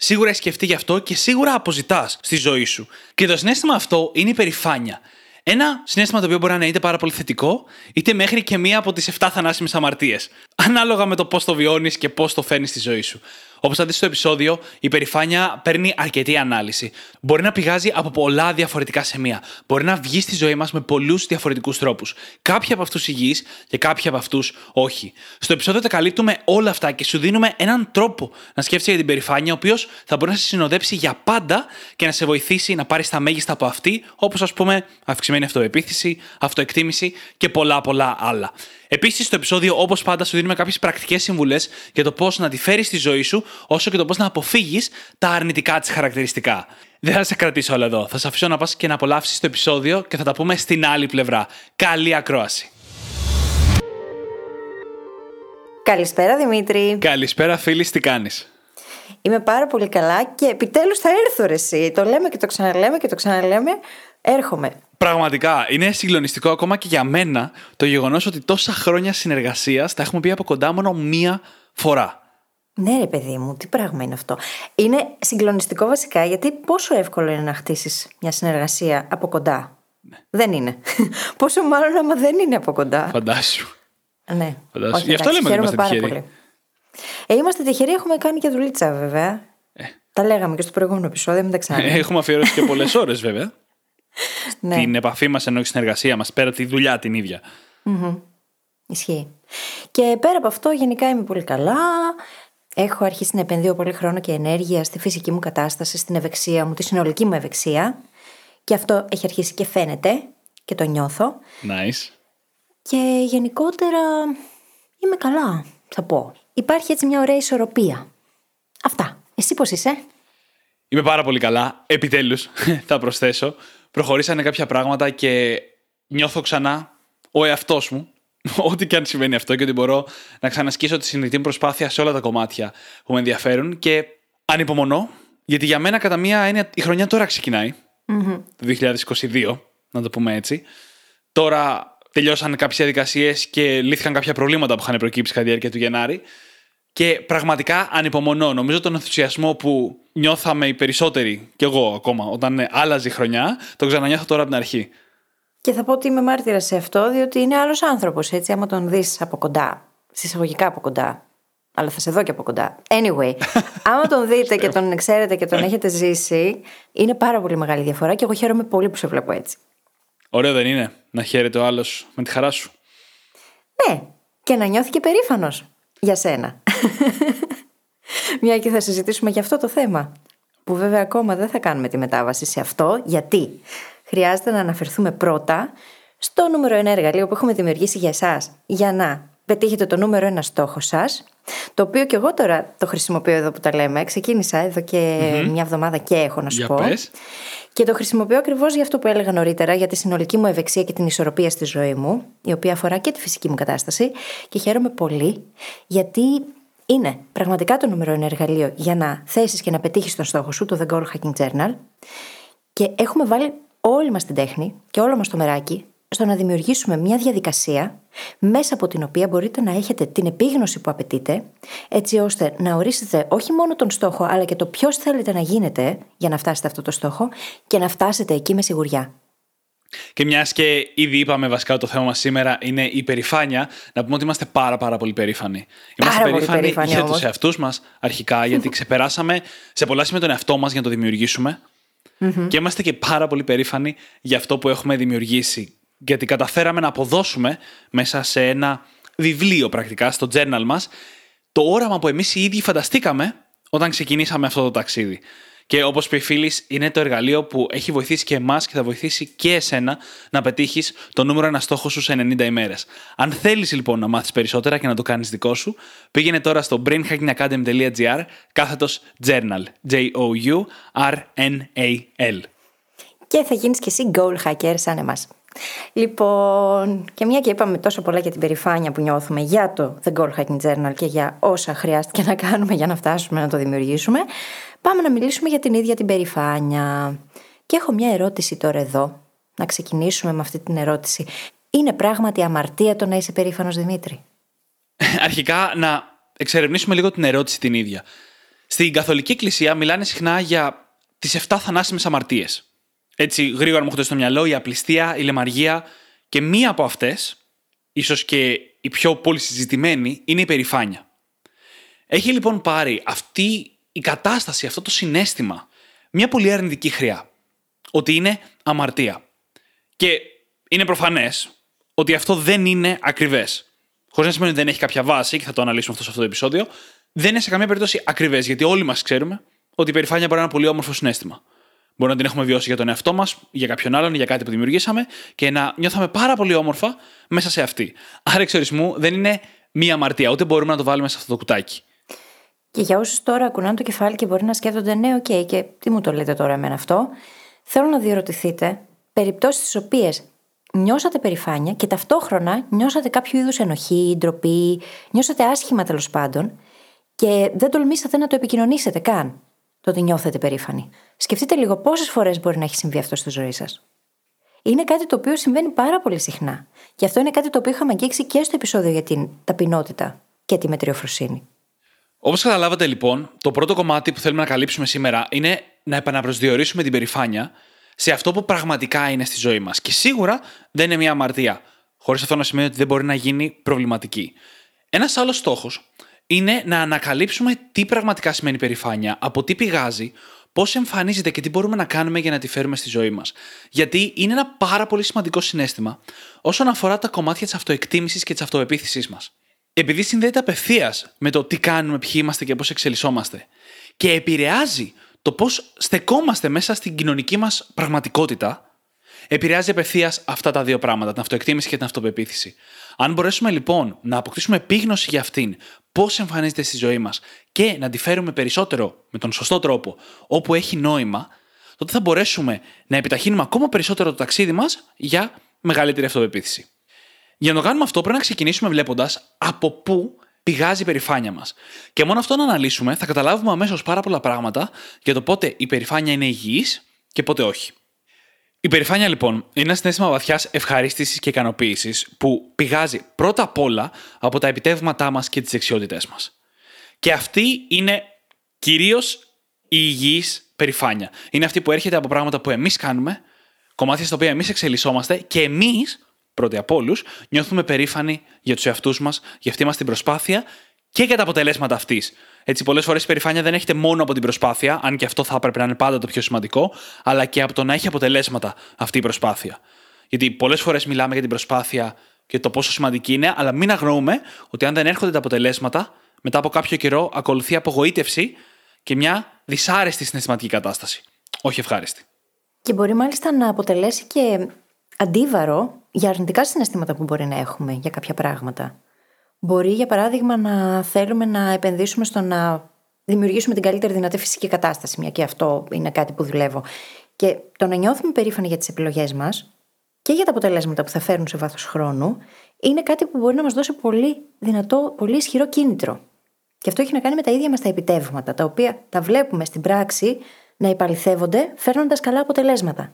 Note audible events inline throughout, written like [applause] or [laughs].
σίγουρα έχεις σκεφτεί γι' αυτό και σίγουρα αποζητάς στη ζωή σου. Και το συνέστημα αυτό είναι η περηφάνεια. Ένα συνέστημα το οποίο μπορεί να είναι είτε πάρα πολύ θετικό, είτε μέχρι και μία από τις 7 θανάσιμες αμαρτίες. Ανάλογα με το πώς το βιώνεις και πώς το φέρνει στη ζωή σου. Όπως θα δεις στο επεισόδιο, η περηφάνεια παίρνει αρκετή ανάλυση. Μπορεί να πηγάζει από πολλά διαφορετικά σημεία. Μπορεί να βγει στη ζωή μας με πολλούς διαφορετικούς τρόπους. Κάποιοι από αυτούς υγιείς και κάποιοι από αυτούς όχι. Στο επεισόδιο τα καλύπτουμε όλα αυτά και σου δίνουμε έναν τρόπο να σκέφτεσαι για την περηφάνεια, ο οποίος θα μπορεί να σε συνοδέψει για πάντα και να σε βοηθήσει να πάρεις τα μέγιστα από αυτή, όπως ας πούμε αυξημένη αυτοεπίθεση, αυτοεκτίμηση και πολλά πολλά άλλα. Επίσης, στο επεισόδιο, όπως πάντα, σου δίνουμε κάποιες πρακτικές συμβουλές για το πώς να τη φέρεις στη ζωή σου, όσο και το πώς να αποφύγεις τα αρνητικά της χαρακτηριστικά. Δεν θα σε κρατήσω όλα εδώ. Θα σε αφήσω να πας και να απολαύσεις το επεισόδιο και θα τα πούμε στην άλλη πλευρά. Καλή ακρόαση. Καλησπέρα Δημήτρη. Καλησπέρα, φίλη, τι κάνεις; Είμαι πάρα πολύ καλά και επιτέλους θα έρθω ρε εσύ. Το λέμε και το ξαναλέμε και το ξαναλέμε. Έρχομαι. Πραγματικά, είναι συγκλονιστικό ακόμα και για μένα το γεγονός ότι τόσα χρόνια συνεργασίας τα έχουμε πει από κοντά μόνο μία φορά. Ναι, ρε παιδί μου, τι πράγμα είναι αυτό. Είναι συγκλονιστικό βασικά γιατί πόσο εύκολο είναι να χτίσεις μια συνεργασία από κοντά; Δεν είναι. [laughs] πόσο μάλλον άμα δεν είναι από κοντά. Φαντάσου. Ναι. Φαντάσου. Όχι, Γι' αυτό εντάξει, λέμε ότι χαίρομαι είμαστε πάρα τυχεροί. πολύ. Ε, είμαστε τυχεροί, έχουμε κάνει και δουλίτσα βέβαια. Ε. Τα λέγαμε και στο προηγούμενο επεισόδιο, μην τα ξαναλέμε. Έχουμε αφιερώσει και πολλές ώρες, βέβαια. Ναι. Την επαφή μας ενώ και συνεργασία μας, πέρα από τη δουλειά την ίδια. Ισχύει. Και πέρα από αυτό, γενικά είμαι πολύ καλά. Έχω αρχίσει να επενδύω πολύ χρόνο και ενέργεια στη φυσική μου κατάσταση, στην ευεξία μου, τη συνολική μου ευεξία. Και αυτό έχει αρχίσει και φαίνεται και το νιώθω. Nice. Και γενικότερα είμαι καλά, θα πω. Υπάρχει έτσι μια ωραία ισορροπία. Αυτά. Εσύ πώς είσαι; Είμαι πάρα πολύ καλά. Επιτέλους, [laughs] θα προσθέσω. Προχωρήσανε κάποια πράγματα και νιώθω ξανά ο εαυτός μου. [laughs] Ό,τι και αν συμβαίνει αυτό και ότι μπορώ να ξανασκίσω τη συνειδητή μου προσπάθεια σε όλα τα κομμάτια που με ενδιαφέρουν και ανυπομονώ, γιατί για μένα κατά μία έννοια η χρονιά τώρα ξεκινάει, το 2022, να το πούμε έτσι. Τώρα τελειώσαν κάποιες διαδικασίες και λύθηκαν κάποια προβλήματα που είχαν προκύψει κατά τη διάρκεια του Γενάρη. Και πραγματικά ανυπομονώ. Νομίζω τον ενθουσιασμό που νιώθαμε οι περισσότεροι, κι εγώ ακόμα, όταν ε, άλλαζε η χρονιά, τον ξανανιώθω τώρα από την αρχή. Και θα πω ότι είμαι μάρτυρας σε αυτό, διότι είναι άλλος άνθρωπος, έτσι, άμα τον δεις από κοντά, συσσαγωγικά από κοντά. Αλλά θα σε δω και από κοντά. Anyway, [laughs] άμα τον δείτε και τον ξέρετε και τον έχετε ζήσει, είναι πάρα πολύ μεγάλη διαφορά και εγώ χαίρομαι πολύ που σε βλέπω έτσι. Ωραίο δεν είναι να χαίρεται ο άλλος με τη χαρά σου; Ναι, και να νιώθει και περήφανος για σένα. [laughs] Μια και θα συζητήσουμε για αυτό το θέμα. Που βέβαια ακόμα δεν θα κάνουμε τη μετάβαση σε αυτό. Γιατί; Χρειάζεται να αναφερθούμε πρώτα στο νούμερο ένα εργαλείο που έχουμε δημιουργήσει για εσάς για να πετύχετε το νούμερο ένα στόχο σας. Το οποίο και εγώ τώρα το χρησιμοποιώ εδώ που τα λέμε. Ξεκίνησα εδώ και μια εβδομάδα και έχω να σου Για πω. πες. Και το χρησιμοποιώ ακριβώς για αυτό που έλεγα νωρίτερα, για τη συνολική μου ευεξία και την ισορροπία στη ζωή μου, η οποία αφορά και τη φυσική μου κατάσταση. Και χαίρομαι πολύ, γιατί είναι πραγματικά το νούμερο ένα εργαλείο για να θέσεις και να πετύχεις τον στόχο σου, το The Goal Hacking Journal. Και έχουμε βάλει όλη μας την τέχνη και όλο μας το μεράκι στο να δημιουργήσουμε μια διαδικασία μέσα από την οποία μπορείτε να έχετε την επίγνωση που απαιτείτε, έτσι ώστε να ορίσετε όχι μόνο τον στόχο, αλλά και το ποιος θέλετε να γίνετε για να φτάσετε αυτό το στόχο και να φτάσετε εκεί με σιγουριά. Και μιας και ήδη είπαμε βασικά ότι το θέμα μας σήμερα είναι η περηφάνεια, να πούμε ότι είμαστε πάρα πάρα πολύ περήφανοι. Είμαστε Πάρα πολύ περήφανοι για όμως. τους εαυτούς μας αρχικά, γιατί ξεπεράσαμε σε πολλά σημεία τον εαυτό μας για να το δημιουργήσουμε. Και είμαστε και πάρα πολύ περήφανοι για αυτό που έχουμε δημιουργήσει. Γιατί καταφέραμε να αποδώσουμε μέσα σε ένα βιβλίο πρακτικά, στο journal μας, το όραμα που εμείς οι ίδιοι φανταστήκαμε όταν ξεκινήσαμε αυτό το ταξίδι. Και όπως είπε η φίλης, είναι το εργαλείο που έχει βοηθήσει και εμάς και θα βοηθήσει και εσένα να πετύχεις το νούμερο ένα στόχο σου σε 90 ημέρες. Αν θέλεις λοιπόν να μάθεις περισσότερα και να το κάνεις δικό σου, πήγαινε τώρα στο brainhackingacademy.gr κάθετος journal. J-O-U-R-N-A-L. Και θα γίνεις και εσύ goal hacker σαν εμάς. Λοιπόν, και μια και είπαμε τόσο πολλά για την περηφάνεια που νιώθουμε για το The Goal Hacking Journal και για όσα χρειάστηκε να κάνουμε για να φτάσουμε να το δημιουργήσουμε, πάμε να μιλήσουμε για την ίδια την περηφάνεια. Και έχω μια ερώτηση τώρα εδώ, να ξεκινήσουμε με αυτή την ερώτηση. Είναι πράγματι αμαρτία το να είσαι περήφανος Δημήτρη; Αρχικά να εξερευνήσουμε λίγο την ερώτηση την ίδια. Στην Καθολική Εκκλησία μιλάνε συχνά για τις 7 θανάσιμες αμαρτίες έτσι γρήγορα μου έρχονται στο μυαλό η απληστία, η λεμαργία και μία από αυτές, ίσως και η πιο πολύ συζητημένη, είναι η περηφάνεια. Έχει λοιπόν πάρει αυτή η κατάσταση, αυτό το συνέστημα, μια πολύ αρνητική χρειά. Ότι είναι αμαρτία. Και είναι προφανές ότι αυτό δεν είναι ακριβές. Χωρίς να σημαίνει ότι δεν έχει κάποια βάση, και θα το αναλύσουμε αυτό σε αυτό το επεισόδιο, δεν είναι σε καμία περίπτωση ακριβές, γιατί όλοι μας ξέρουμε ότι η περηφάνεια μπορεί να είναι ένα πολύ όμορφο συναίσθημα. Μπορεί να την έχουμε βιώσει για τον εαυτό μας, για κάποιον άλλον, για κάτι που δημιουργήσαμε και να νιώθαμε πάρα πολύ όμορφα μέσα σε αυτή. Άρα, εξ ορισμού δεν είναι μία αμαρτία, ούτε μπορούμε να το βάλουμε σε αυτό το κουτάκι. Και για όσους τώρα κουνάνε το κεφάλι και μπορεί να σκέφτονται, ναι, OK, okay, και τι μου το λέτε τώρα εμένα αυτό, θέλω να διερωτηθείτε περιπτώσεις τι οποίες νιώσατε περηφάνεια και ταυτόχρονα νιώσατε κάποιο είδους ενοχή, ντροπή, νιώσατε άσχημα τέλος πάντων και δεν τολμήσατε να το επικοινωνήσετε καν το ότι νιώθετε περήφανοι. Σκεφτείτε λίγο πόσες φορές μπορεί να έχει συμβεί αυτό στη ζωή σας. Είναι κάτι το οποίο συμβαίνει πάρα πολύ συχνά. Και αυτό είναι κάτι το οποίο είχαμε αγγίξει και στο επεισόδιο για την ταπεινότητα και τη μετριοφροσύνη. Όπως καταλάβατε λοιπόν, το πρώτο κομμάτι που θέλουμε να καλύψουμε σήμερα είναι να επαναπροσδιορίσουμε την περηφάνεια σε αυτό που πραγματικά είναι στη ζωή μας. Και σίγουρα δεν είναι μια αμαρτία. Χωρίς αυτό να σημαίνει ότι δεν μπορεί να γίνει προβληματική. Ένας άλλος στόχος είναι να ανακαλύψουμε τι πραγματικά σημαίνει περηφάνεια, από τι πηγάζει, πώς εμφανίζεται και τι μπορούμε να κάνουμε για να τη φέρουμε στη ζωή μας. Γιατί είναι ένα πάρα πολύ σημαντικό συνέστημα όσον αφορά τα κομμάτια της αυτοεκτίμησης και της αυτοεπίθεσής μας. Επειδή συνδέεται απευθείας με το τι κάνουμε, ποιοι είμαστε και πώς εξελισσόμαστε, και επηρεάζει το πώς στεκόμαστε μέσα στην κοινωνική μας πραγματικότητα, επηρεάζει απευθείας αυτά τα δύο πράγματα, την αυτοεκτίμηση και την αυτοπεποίθηση. Αν μπορέσουμε λοιπόν να αποκτήσουμε επίγνωση για αυτήν, πώς εμφανίζεται στη ζωή μας και να τη φέρουμε περισσότερο με τον σωστό τρόπο, όπου έχει νόημα, τότε θα μπορέσουμε να επιταχύνουμε ακόμα περισσότερο το ταξίδι μας για μεγαλύτερη αυτοπεποίθηση. Για να το κάνουμε αυτό, πρέπει να ξεκινήσουμε βλέποντας από πού πηγάζει η περηφάνεια μας. Και μόνο αυτό να αναλύσουμε, θα καταλάβουμε αμέσως πάρα πολλά πράγματα για το πότε η περηφάνεια είναι υγιής και πότε όχι. Η περηφάνεια λοιπόν είναι ένα συνέστημα βαθιάς ευχαρίστησης και ικανοποίησης που πηγάζει πρώτα απ' όλα από τα επιτεύγματά μας και τις δεξιότητές μας. Και αυτή είναι κυρίως η υγιής περηφάνεια. Είναι αυτή που έρχεται από πράγματα που εμείς κάνουμε, κομμάτια στα οποία εμείς εξελισσόμαστε και εμείς, πρώτοι από όλους, νιώθουμε περήφανοι για τους εαυτούς μας, για αυτή μας την προσπάθεια και για τα αποτελέσματα αυτής. Έτσι, πολλές φορές η περηφάνεια δεν έχετε μόνο από την προσπάθεια, αν και αυτό θα έπρεπε να είναι πάντα το πιο σημαντικό, αλλά και από το να έχει αποτελέσματα αυτή η προσπάθεια. Γιατί πολλές φορές μιλάμε για την προσπάθεια και το πόσο σημαντική είναι, αλλά μην αγνοούμε ότι αν δεν έρχονται τα αποτελέσματα, μετά από κάποιο καιρό ακολουθεί απογοήτευση και μια δυσάρεστη συναισθηματική κατάσταση. Όχι ευχάριστη. Και μπορεί μάλιστα να αποτελέσει και αντίβαρο για αρνητικά συναισθήματα που μπορεί να έχουμε για κάποια πράγματα. Μπορεί, για παράδειγμα, να θέλουμε να επενδύσουμε στο να δημιουργήσουμε την καλύτερη δυνατή φυσική κατάσταση, μια και αυτό είναι κάτι που δουλεύω. Και το να νιώθουμε περήφανοι για τις επιλογές μας και για τα αποτελέσματα που θα φέρουν σε βάθος χρόνου, είναι κάτι που μπορεί να μας δώσει πολύ δυνατό, πολύ ισχυρό κίνητρο. Και αυτό έχει να κάνει με τα ίδια μας τα επιτεύγματα, τα οποία τα βλέπουμε στην πράξη να υπαλληθεύονται φέρνοντας καλά αποτελέσματα.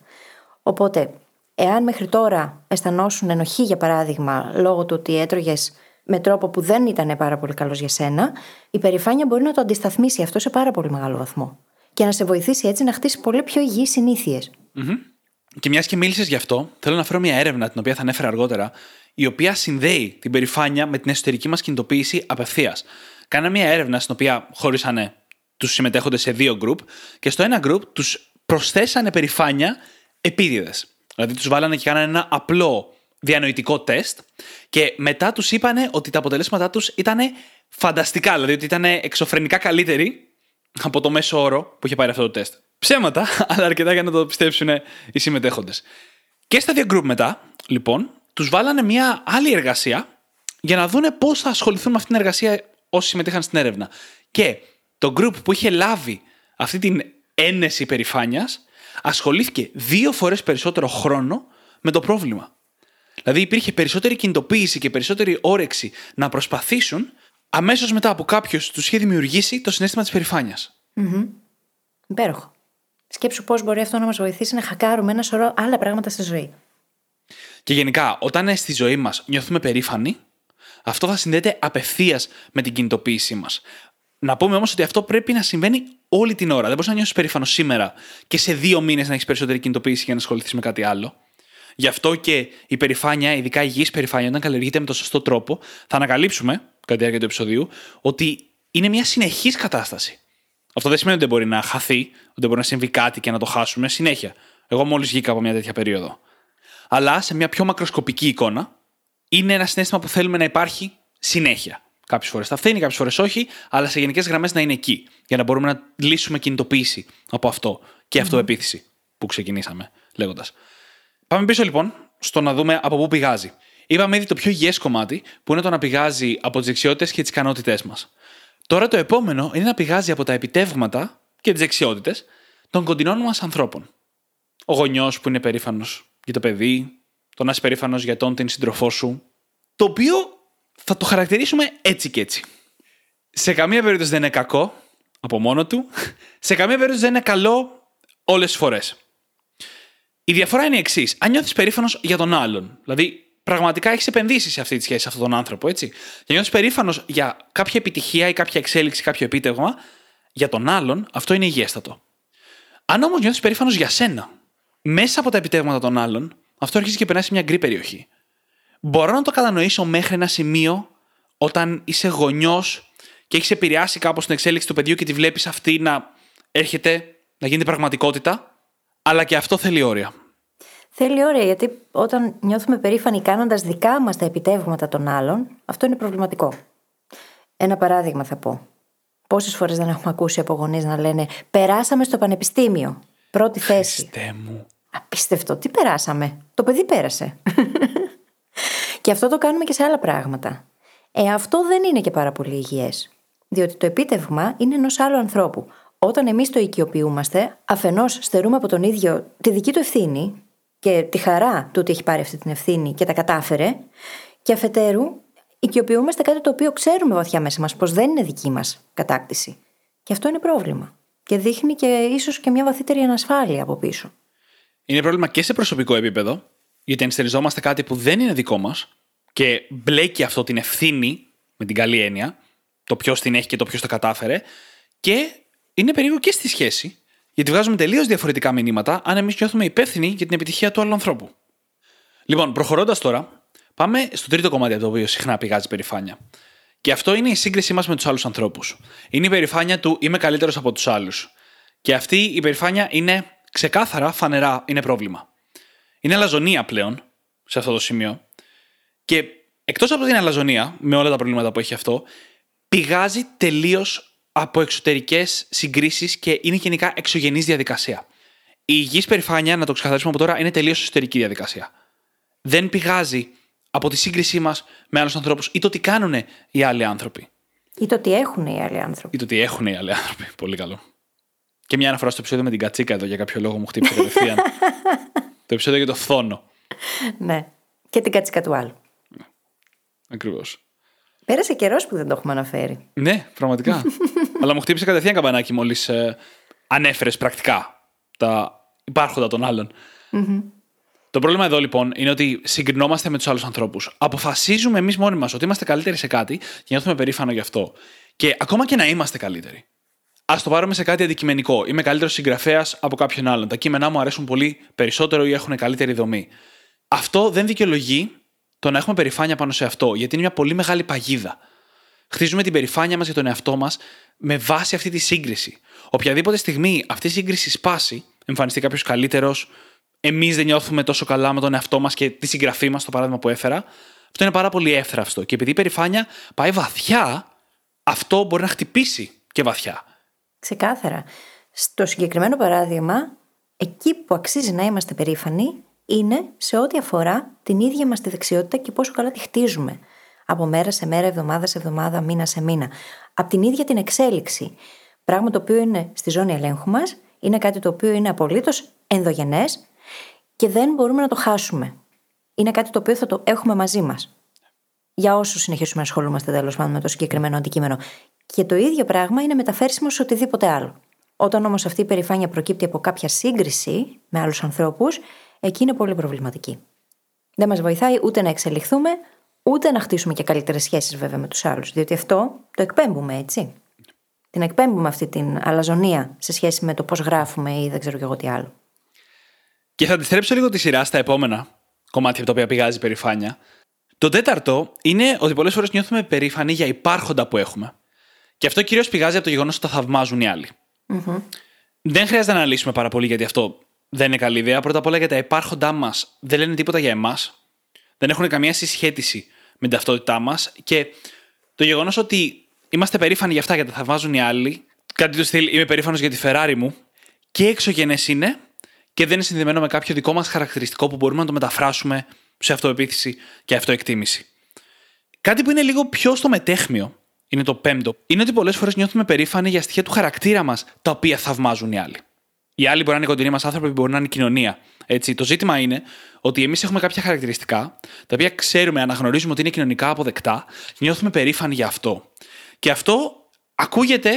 Οπότε, εάν μέχρι τώρα αισθανόσουν ενοχή, για παράδειγμα, λόγω του ότι έτρωγες με τρόπο που δεν ήταν πάρα πολύ καλός για σένα, η περηφάνεια μπορεί να το αντισταθμίσει αυτό σε πάρα πολύ μεγάλο βαθμό. Και να σε βοηθήσει έτσι να χτίσει πολύ πιο υγιείς συνήθειες. Mm-hmm. Και μιας και μίλησες γι' αυτό, θέλω να φέρω μια έρευνα την οποία θα ανέφερα αργότερα, η οποία συνδέει την περηφάνεια με την εσωτερική μας κινητοποίηση απευθείας. Κάνα μια έρευνα στην οποία χωρίσανε τους συμμετέχοντες σε δύο γκρουπ και στο ένα γκρουπ τους προσθέσανε περηφάνεια επίτηδε. Δηλαδή τους βάλανε και κάνανε ένα απλό διανοητικό τεστ και μετά τους είπανε ότι τα αποτελέσματά τους ήταν φανταστικά, δηλαδή ότι ήταν εξωφρενικά καλύτεροι από το μέσο όρο που είχε πάρει αυτό το τεστ. Ψέματα, [laughs] αλλά αρκετά για να το πιστέψουν οι συμμετέχοντες. Και στα δύο group μετά, λοιπόν, τους βάλανε μια άλλη εργασία για να δούνε πώς θα ασχοληθούν με αυτή την εργασία όσοι συμμετείχαν στην έρευνα. Και το group που είχε λάβει αυτή την ένεση περηφάνειας ασχολήθηκε δύο φορές περισσότερο χρόνο με το πρόβλημα. Δηλαδή υπήρχε περισσότερη κινητοποίηση και περισσότερη όρεξη να προσπαθήσουν αμέσως μετά από κάποιος τους είχε δημιουργήσει το συνέστημα της περηφάνειας. Mm-hmm. Υπέροχο. Σκέψου πώς μπορεί αυτό να μας βοηθήσει να χακάρουμε ένα σωρό άλλα πράγματα στη ζωή. Και γενικά, όταν στη ζωή μας νιώθουμε περήφανοι, αυτό θα συνδέεται απευθείας με την κινητοποίησή μας. Να πούμε όμως ότι αυτό πρέπει να συμβαίνει όλη την ώρα. Δεν μπορείς να νιώσεις περήφανος σήμερα και σε δύο μήνες να έχεις περισσότερη κινητοποίηση για να ασχοληθείς με κάτι άλλο. Γι' αυτό και η περηφάνεια, ειδικά η υγιής περηφάνεια, όταν καλλιεργείται με τον σωστό τρόπο, θα ανακαλύψουμε, κατά τη διάρκεια του επεισοδίου, ότι είναι μια συνεχής κατάσταση. Αυτό δεν σημαίνει ότι δεν μπορεί να χαθεί, ότι δεν μπορεί να συμβεί κάτι και να το χάσουμε συνέχεια. Εγώ μόλις βγήκα από μια τέτοια περίοδο. Αλλά σε μια πιο μακροσκοπική εικόνα, είναι ένα συνέστημα που θέλουμε να υπάρχει συνέχεια. Κάποιες φορές θα φθήνει, κάποιες φορές όχι, αλλά σε γενικές γραμμές να είναι εκεί. Για να μπορούμε να λύσουμε κινητοποίηση από αυτό και αυτοεπίθεση που ξεκινήσαμε λέγοντας. Πάμε πίσω λοιπόν στο να δούμε από πού πηγάζει. Είπαμε ήδη το πιο υγιές κομμάτι που είναι το να πηγάζει από τις δεξιότητες και τις ικανότητές μας. Τώρα το επόμενο είναι να πηγάζει από τα επιτεύγματα και τις δεξιότητες των κοντινών μας ανθρώπων. Ο γονιός που είναι περήφανος για το παιδί, το να είσαι περήφανος για τον την σύντροφό σου, το οποίο θα το χαρακτηρίσουμε έτσι και έτσι. Σε καμία περίπτωση δεν είναι κακό από μόνο του, σε καμία περίπτωση δεν είναι καλό όλες τις φορές. Η διαφορά είναι η εξής. Αν νιώθεις περήφανος για τον άλλον, δηλαδή πραγματικά έχεις επενδύσει σε αυτή τη σχέση, σε αυτόν τον άνθρωπο, έτσι. Και νιώθεις περήφανος για κάποια επιτυχία ή κάποια εξέλιξη, κάποιο επίτευγμα, για τον άλλον, αυτό είναι υγιέστατο. Αν όμως νιώθεις περήφανος για σένα, μέσα από τα επιτεύγματα των άλλων, αυτό αρχίζει και περνάει σε μια γκρι περιοχή. Μπορώ να το κατανοήσω μέχρι ένα σημείο όταν είσαι γονιός και έχεις επηρεάσει κάπως την εξέλιξη του παιδιού και τη βλέπεις αυτή να έρχεται να γίνεται πραγματικότητα, αλλά και αυτό θέλει όρια. Θέλει όρια, γιατί όταν νιώθουμε περήφανοι κάνοντας δικά μας τα επιτεύγματα των άλλων, αυτό είναι προβληματικό. Ένα παράδειγμα θα πω. Πόσες φορές δεν έχουμε ακούσει από γονείς να λένε Περάσαμε στο πανεπιστήμιο. Πρώτη θέση. Χριστέ μου. Απίστευτο. Τι περάσαμε; Το παιδί πέρασε. [laughs] και αυτό το κάνουμε και σε άλλα πράγματα. Ε, αυτό δεν είναι και πάρα πολύ υγιές. Διότι το επίτευγμα είναι ενός άλλου ανθρώπου. Όταν εμείς το οικειοποιούμαστε, αφενός στερούμε από τον ίδιο τη δική του ευθύνη και τη χαρά του ότι έχει πάρει αυτή την ευθύνη και τα κατάφερε, και αφετέρου οικειοποιούμαστε κάτι το οποίο ξέρουμε βαθιά μέσα μας πως δεν είναι δική μας κατάκτηση. Και αυτό είναι πρόβλημα. Και δείχνει και ίσως και μια βαθύτερη ανασφάλεια από πίσω. Είναι πρόβλημα και σε προσωπικό επίπεδο, γιατί ενστεριζόμαστε κάτι που δεν είναι δικό μας και μπλέκει αυτό την ευθύνη, με την καλή έννοια, το ποιος την έχει και το ποιος το κατάφερε, και είναι περίεργο και στη σχέση, γιατί βγάζουμε τελείως διαφορετικά μηνύματα αν εμείς νιώθουμε υπεύθυνοι για την επιτυχία του άλλου ανθρώπου. Λοιπόν, προχωρώντας τώρα, πάμε στο τρίτο κομμάτι από το οποίο συχνά πηγάζει περηφάνεια. Και αυτό είναι η σύγκρισή μας με τους άλλους ανθρώπους. Είναι η περηφάνεια του είμαι καλύτερος από τους άλλους. Και αυτή η περηφάνεια είναι ξεκάθαρα, φανερά, είναι πρόβλημα. Είναι αλαζονία πλέον σε αυτό το σημείο. Και εκτός από την αλαζονία, με όλα τα προβλήματα που έχει αυτό, πηγάζει τελείως από εξωτερικές συγκρίσεις και είναι γενικά εξωγενής διαδικασία. Η υγιής περηφάνεια, να το ξεκαθαρίσουμε από τώρα, είναι τελείως εσωτερική διαδικασία. Δεν πηγάζει από τη σύγκρισή μας με άλλους ανθρώπους ή το τι κάνουν οι άλλοι άνθρωποι. Ή το τι έχουν οι άλλοι άνθρωποι. Ή το τι έχουν οι άλλοι άνθρωποι. Πολύ καλό. Και μια αναφορά στο επεισόδιο με την κατσίκα εδώ για κάποιο λόγο μου χτύπησε κατευθείαν. [laughs] το επεισόδιο για το φθόνο. Ναι. Και την κατσίκα του άλλου. Ακριβώς. Πέρασε καιρός που δεν το έχουμε αναφέρει. Ναι, πραγματικά. [laughs] Αλλά μου χτύπησε κατευθείαν καμπανάκι μόλις ε, ανέφερες πρακτικά τα υπάρχοντα των άλλων. Το πρόβλημα εδώ λοιπόν είναι ότι συγκρινόμαστε με τους άλλους ανθρώπους. Αποφασίζουμε εμείς μόνοι μας ότι είμαστε καλύτεροι σε κάτι και νιώθουμε περήφανο γι' αυτό. Και ακόμα και να είμαστε καλύτεροι. Α το πάρουμε σε κάτι αντικειμενικό. Είμαι καλύτερος συγγραφέας από κάποιον άλλον. Τα κείμενά μου αρέσουν πολύ περισσότερο ή έχουν καλύτερη δομή. Αυτό δεν δικαιολογεί το να έχουμε περηφάνεια πάνω σε αυτό, γιατί είναι μια πολύ μεγάλη παγίδα. Χτίζουμε την περηφάνεια μας για τον εαυτό μας με βάση αυτή τη σύγκριση. Οποιαδήποτε στιγμή αυτή η σύγκριση σπάσει, εμφανιστεί κάποιος καλύτερος, εμείς δεν νιώθουμε τόσο καλά με τον εαυτό μας και τη συγγραφή μας, το παράδειγμα που έφερα, αυτό είναι πάρα πολύ εύθραυστο. Και επειδή η περηφάνεια πάει βαθιά, αυτό μπορεί να χτυπήσει και βαθιά. Ξεκάθαρα. Στο συγκεκριμένο παράδειγμα, εκεί που αξίζει να είμαστε περήφανοι είναι σε ό,τι αφορά την ίδια μας τη δεξιότητα και πόσο καλά τη χτίζουμε. Από μέρα σε μέρα, εβδομάδα σε εβδομάδα, μήνα σε μήνα. Από την ίδια την εξέλιξη. Πράγμα το οποίο είναι στη ζώνη ελέγχου μας, είναι κάτι το οποίο είναι απολύτως ενδογενές και δεν μπορούμε να το χάσουμε. Είναι κάτι το οποίο θα το έχουμε μαζί μας. Για όσους συνεχίσουμε να ασχολούμαστε τέλος πάντων με το συγκεκριμένο αντικείμενο. Και το ίδιο πράγμα είναι μεταφέρσιμο σε οτιδήποτε άλλο. Όταν όμως αυτή η περηφάνεια προκύπτει από κάποια σύγκριση με άλλους ανθρώπους, εκεί είναι πολύ προβληματική. Δεν μας βοηθάει ούτε να εξελιχθούμε, ούτε να χτίσουμε και καλύτερες σχέσεις βέβαια με τους άλλους. Διότι αυτό το εκπέμπουμε, έτσι. Την εκπέμπουμε αυτή την αλαζονία σε σχέση με το πώς γράφουμε ή δεν ξέρω και εγώ τι άλλο. Και θα αντιστρέψω λίγο τη σειρά στα επόμενα κομμάτια από τα οποία πηγάζει η περηφάνεια. Το τέταρτο είναι ότι πολλές φορές νιώθουμε περήφανοι για υπάρχοντα που έχουμε. Και αυτό κυρίως πηγάζει από το γεγονός ότι τα θαυμάζουν οι άλλοι. Mm-hmm. Δεν χρειάζεται να αναλύσουμε πάρα πολύ γιατί αυτό δεν είναι καλή ιδέα. Πρώτα απ' όλα γιατί τα υπάρχοντά μας δεν λένε τίποτα για εμάς. Δεν έχουν καμία συσχέτιση με την ταυτότητά μας. Και το γεγονός ότι είμαστε περήφανοι για αυτά γιατί τα θαυμάζουν οι άλλοι. Κάτι του στυλ, είμαι περήφανος για τη Ferrari μου. Και εξωγενέ είναι και δεν είναι συνδεμένο με κάποιο δικό μας χαρακτηριστικό που μπορούμε να το μεταφράσουμε σε αυτοεπίθεση και αυτοεκτίμηση. Κάτι που είναι λίγο πιο στο μετέχμιο, είναι το πέμπτο, είναι ότι πολλές φορές νιώθουμε περήφανοι για στοιχεία του χαρακτήρα μας τα οποία θαυμάζουν οι άλλοι. Οι άλλοι μπορεί να είναι κοντινοί μας άνθρωποι, μπορεί να είναι κοινωνία. Έτσι, το ζήτημα είναι ότι εμείς έχουμε κάποια χαρακτηριστικά τα οποία ξέρουμε, αναγνωρίζουμε ότι είναι κοινωνικά αποδεκτά, νιώθουμε περήφανοι για αυτό. Και αυτό ακούγεται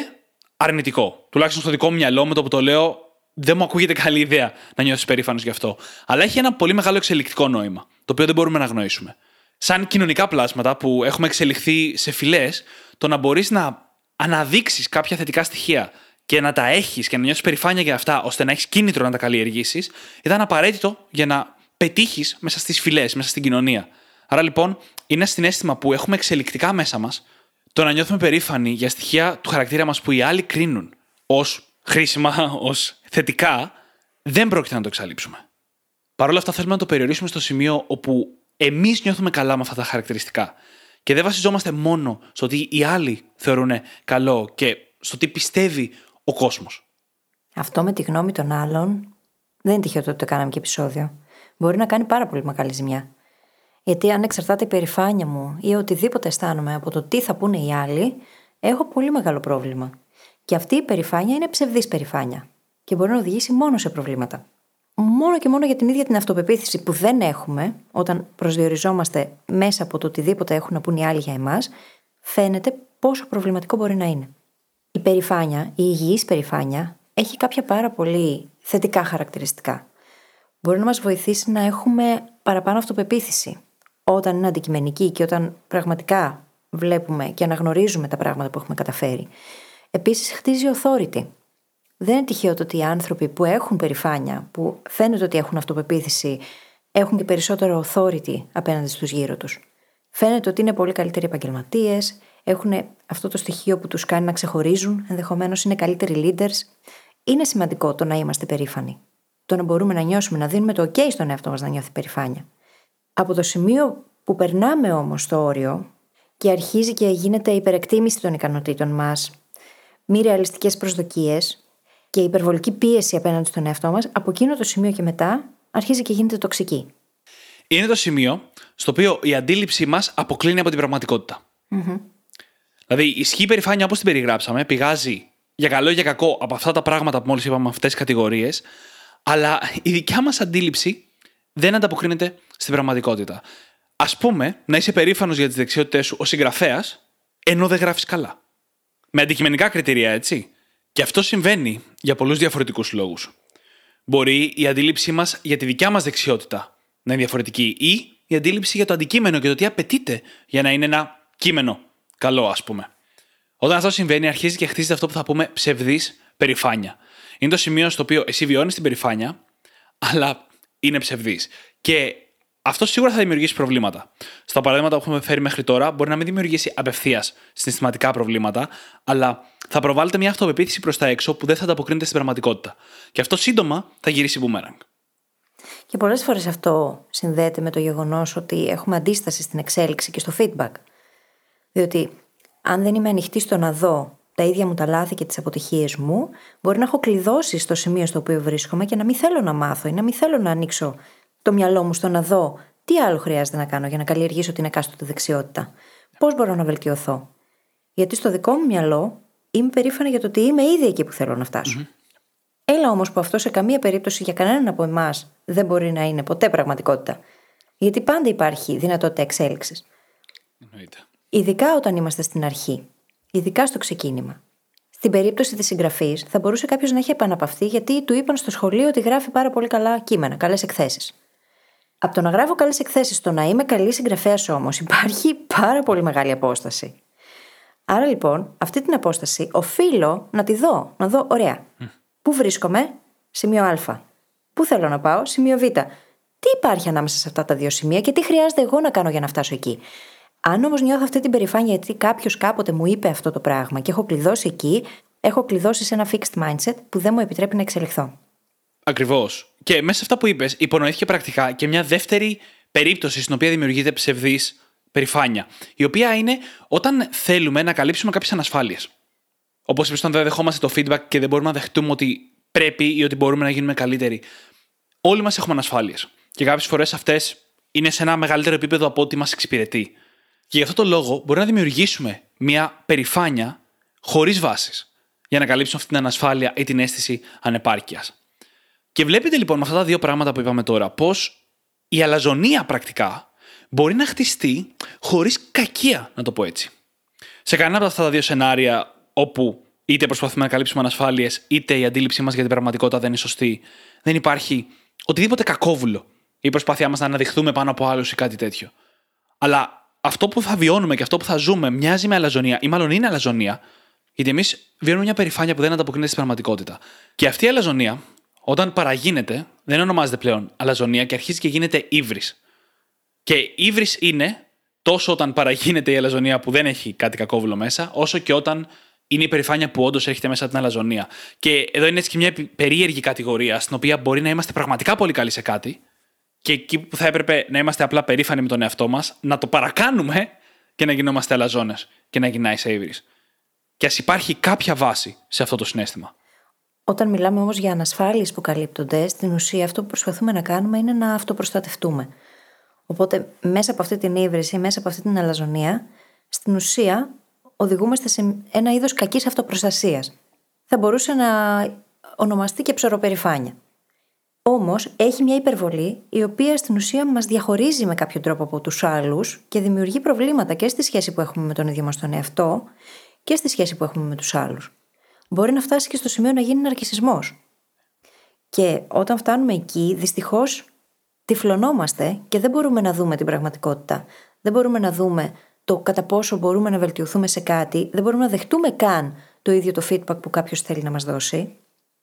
αρνητικό. Τουλάχιστον στο δικό μου μυαλό, με το που το λέω, δεν μου ακούγεται καλή ιδέα να νιώθεις περήφανος γι' αυτό. Αλλά έχει ένα πολύ μεγάλο εξελικτικό νόημα, το οποίο δεν μπορούμε να γνωρίσουμε. Σαν κοινωνικά πλάσματα που έχουμε εξελιχθεί σε φυλές, το να μπορείς να αναδείξεις κάποια θετικά στοιχεία και να τα έχεις και να νιώθεις περηφάνεια για αυτά, ώστε να έχεις κίνητρο να τα καλλιεργήσεις, ήταν απαραίτητο για να πετύχεις μέσα στις φυλές, μέσα στην κοινωνία. Άρα λοιπόν, είναι ένα συνέστημα που έχουμε εξελικτικά μέσα μας το να νιώθουμε περήφανοι για στοιχεία του χαρακτήρα μας που οι άλλοι κρίνουν ως χρήσιμα, [laughs] ως θετικά, δεν πρόκειται να το εξαλείψουμε. Παρ' όλα αυτά, θέλουμε να το περιορίσουμε στο σημείο όπου εμείς νιώθουμε καλά με αυτά τα χαρακτηριστικά. Και δεν βασιζόμαστε μόνο στο ότι οι άλλοι θεωρούν καλό και στο τι πιστεύει ο κόσμος. Αυτό με τη γνώμη των άλλων δεν είναι τυχαίο ότι το κάναμε και επεισόδιο. Μπορεί να κάνει πάρα πολύ μεγάλη ζημιά. Γιατί αν εξαρτάται η περηφάνεια μου ή οτιδήποτε αισθάνομαι από το τι θα πούνε οι άλλοι, έχω πολύ μεγάλο πρόβλημα. Και αυτή η περηφάνεια είναι ψευδής περηφάνεια. Και μπορεί να οδηγήσει μόνο σε προβλήματα. Μόνο και μόνο για την ίδια την αυτοπεποίθηση που δεν έχουμε, όταν προσδιοριζόμαστε μέσα από το οτιδήποτε έχουν να πούν οι άλλοι για εμάς, φαίνεται πόσο προβληματικό μπορεί να είναι. Η περηφάνεια, η υγιής περηφάνεια, έχει κάποια πάρα πολύ θετικά χαρακτηριστικά. Μπορεί να μας βοηθήσει να έχουμε παραπάνω αυτοπεποίθηση. Όταν είναι αντικειμενική και όταν πραγματικά βλέπουμε και αναγνωρίζουμε τα πράγματα που έχουμε καταφέρει. Επίσης, χτίζει authority. Δεν είναι τυχαίο το ότι οι άνθρωποι που έχουν περηφάνεια, που φαίνεται ότι έχουν αυτοπεποίθηση, έχουν και περισσότερο authority απέναντι στους γύρω τους. Φαίνεται ότι είναι πολύ καλύτεροι επαγγελματίες, έχουν αυτό το στοιχείο που τους κάνει να ξεχωρίζουν, ενδεχομένως είναι καλύτεροι leaders. Είναι σημαντικό το να είμαστε περήφανοι. Το να μπορούμε να νιώσουμε, να δίνουμε το OK στον εαυτό μας να νιώθει περηφάνεια. Από το σημείο που περνάμε όμως το όριο και αρχίζει και γίνεται υπερεκτίμηση των ικανοτήτων μας, μη ρεαλιστικές προσδοκίες και υπερβολική πίεση απέναντι στον εαυτό μας, από εκείνο το σημείο και μετά αρχίζει και γίνεται τοξική. Είναι το σημείο στο οποίο η αντίληψή μας αποκλίνει από την πραγματικότητα. Mm-hmm. Δηλαδή, ισχύει η περηφάνεια όπως την περιγράψαμε, πηγάζει για καλό ή για κακό από αυτά τα πράγματα που μόλις είπαμε, αυτές τις κατηγορίες, αλλά η δικιά μας αντίληψη δεν ανταποκρίνεται στην πραγματικότητα. Α πούμε, να είσαι περήφανος για τις δεξιότητές σου ως συγγραφέας, ενώ δεν γράφεις καλά. Με αντικειμενικά κριτήρια, έτσι. Και αυτό συμβαίνει για πολλούς διαφορετικούς λόγους. Μπορεί η αντίληψή μας για τη δικιά μας δεξιότητα να είναι διαφορετική ή η αντίληψη για το αντικείμενο και το τι απαιτείται για να είναι ένα κείμενο καλό, ας πούμε. Όταν αυτό συμβαίνει, αρχίζει και χτίζεται αυτό που θα πούμε ψευδής περηφάνεια. Είναι το σημείο στο οποίο εσύ βιώνεις την περηφάνεια, αλλά είναι ψευδής. Και αυτό σίγουρα θα δημιουργήσει προβλήματα. Στα παραδείγματα που έχουμε φέρει μέχρι τώρα, μπορεί να μην δημιουργήσει απευθείας συναισθηματικά προβλήματα, αλλά θα προβάλλεται μια αυτοπεποίθηση προς τα έξω που δεν θα ανταποκρίνεται στην πραγματικότητα. Και αυτό σύντομα θα γυρίσει boomerang. Και πολλές φορές αυτό συνδέεται με το γεγονός ότι έχουμε αντίσταση στην εξέλιξη και στο feedback. Διότι αν δεν είμαι ανοιχτή στο να δω τα ίδια μου τα λάθη και τις αποτυχίες μου, μπορεί να έχω κλειδώσει στο σημείο στο οποίο βρίσκομαι και να μην θέλω να μάθω ή να μην θέλω να ανοίξω το μυαλό μου στο να δω τι άλλο χρειάζεται να κάνω για να καλλιεργήσω την εκάστοτε δεξιότητα. Πώς μπορώ να βελτιωθώ; Γιατί στο δικό μου μυαλό είμαι περήφανη για το ότι είμαι ήδη εκεί που θέλω να φτασω Έλα όμως που αυτό σε καμία περίπτωση για κανέναν από εμάς δεν μπορεί να είναι ποτέ πραγματικότητα. Γιατί πάντα υπάρχει δυνατότητα εξέλιξης. Ειδικά όταν είμαστε στην αρχή. Ειδικά στο ξεκίνημα. Στην περίπτωση της συγγραφής, θα μπορούσε κάποιος να έχει επαναπαυθεί γιατί του είπαν στο σχολείο ότι γράφει πάρα πολύ καλά κείμενα, καλές εκθέσεις. Από το να γράφω καλές εκθέσεις στο να είμαι καλή συγγραφέας όμως υπάρχει πάρα πολύ μεγάλη απόσταση. Άρα λοιπόν, αυτή την απόσταση οφείλω να τη δω. Να δω, ωραία. Πού βρίσκομαι, σημείο Α. Πού θέλω να πάω, σημείο Β. Τι υπάρχει ανάμεσα σε αυτά τα δύο σημεία και τι χρειάζεται εγώ να κάνω για να φτάσω εκεί. Αν όμως νιώθω αυτή την περηφάνεια γιατί κάποιος κάποτε μου είπε αυτό το πράγμα και έχω κλειδώσει εκεί, έχω κλειδώσει σε ένα fixed mindset που δεν μου επιτρέπει να εξελιχθώ. Ακριβώς. Και μέσα σε αυτά που είπες, υπονοήθηκε πρακτικά και μια δεύτερη περίπτωση στην οποία δημιουργείται ψευδής περηφάνεια. Η οποία είναι όταν θέλουμε να καλύψουμε κάποιες ανασφάλειες. Όπως είπες, όταν δεν δεχόμαστε το feedback και δεν μπορούμε να δεχτούμε ότι πρέπει ή ότι μπορούμε να γίνουμε καλύτεροι. Όλοι μας έχουμε ανασφάλειες. Και κάποιες φορές αυτές είναι σε ένα μεγαλύτερο επίπεδο από ό,τι μας εξυπηρετεί. Και γι' αυτό το λόγο μπορεί να δημιουργήσουμε μια περηφάνεια χωρίς βάσεις για να καλύψουμε αυτή την ανασφάλεια ή την αίσθηση ανεπάρκειας. Και βλέπετε λοιπόν με αυτά τα δύο πράγματα που είπαμε τώρα πώς η αλαζονία πρακτικά μπορεί να χτιστεί χωρίς κακία, να το πω έτσι. Σε κανένα από αυτά τα δύο σενάρια όπου είτε προσπαθούμε να καλύψουμε ανασφάλειες, είτε η αντίληψή μας για την πραγματικότητα δεν είναι σωστή, δεν υπάρχει οτιδήποτε κακόβουλο η προσπάθειά μας να αναδειχθούμε πάνω από άλλους ή κάτι τέτοιο. Αλλά αυτό που θα βιώνουμε και αυτό που θα ζούμε μοιάζει με αλαζονία, ή μάλλον είναι αλαζονία, γιατί εμείς βιώνουμε μια περηφάνεια που δεν ανταποκρίνεται στην πραγματικότητα. Και αυτή η αλαζονία, όταν παραγίνεται, δεν ονομάζεται πλέον αλαζονία και αρχίζει και γίνεται ύβρις. Και ύβρις είναι τόσο όταν παραγίνεται η αλαζονία που δεν έχει κάτι κακόβουλο μέσα, όσο και όταν είναι η περηφάνεια που όντως έρχεται μέσα από την αλαζονία. Και εδώ είναι έτσι και μια περίεργη κατηγορία, στην οποία μπορεί να είμαστε πραγματικά πολύ καλοί σε κάτι, και εκεί που θα έπρεπε να είμαστε απλά περήφανοι με τον εαυτό μας, να το παρακάνουμε και να γινόμαστε αλαζόνες και να γινάει σε Και ας υπάρχει κάποια βάση σε αυτό το συνέστημα. Όταν μιλάμε όμως για ανασφάλειες που καλύπτονται, στην ουσία αυτό που προσπαθούμε να κάνουμε είναι να αυτοπροστατευτούμε. Οπότε μέσα από αυτή την ύβριση, μέσα από αυτή την αλαζονία, στην ουσία οδηγούμαστε σε ένα είδος κακής αυτοπροστασίας. Θα μπορούσε να ονομαστεί και ψωροπερηφάνεια. Όμως έχει μια υπερβολή η οποία στην ουσία μας διαχωρίζει με κάποιο τρόπο από τους άλλους και δημιουργεί προβλήματα και στη σχέση που έχουμε με τον ίδιο μας τον εαυτό και στη σχέση που έχουμε με τους άλλους. Μπορεί να φτάσει και στο σημείο να γίνει ναρκισμό. Και όταν φτάνουμε εκεί, δυστυχώς τυφλωνόμαστε και δεν μπορούμε να δούμε την πραγματικότητα. Δεν μπορούμε να δούμε το κατά πόσο μπορούμε να βελτιωθούμε σε κάτι. Δεν μπορούμε να δεχτούμε καν το ίδιο το feedback που κάποιος θέλει να μας δώσει.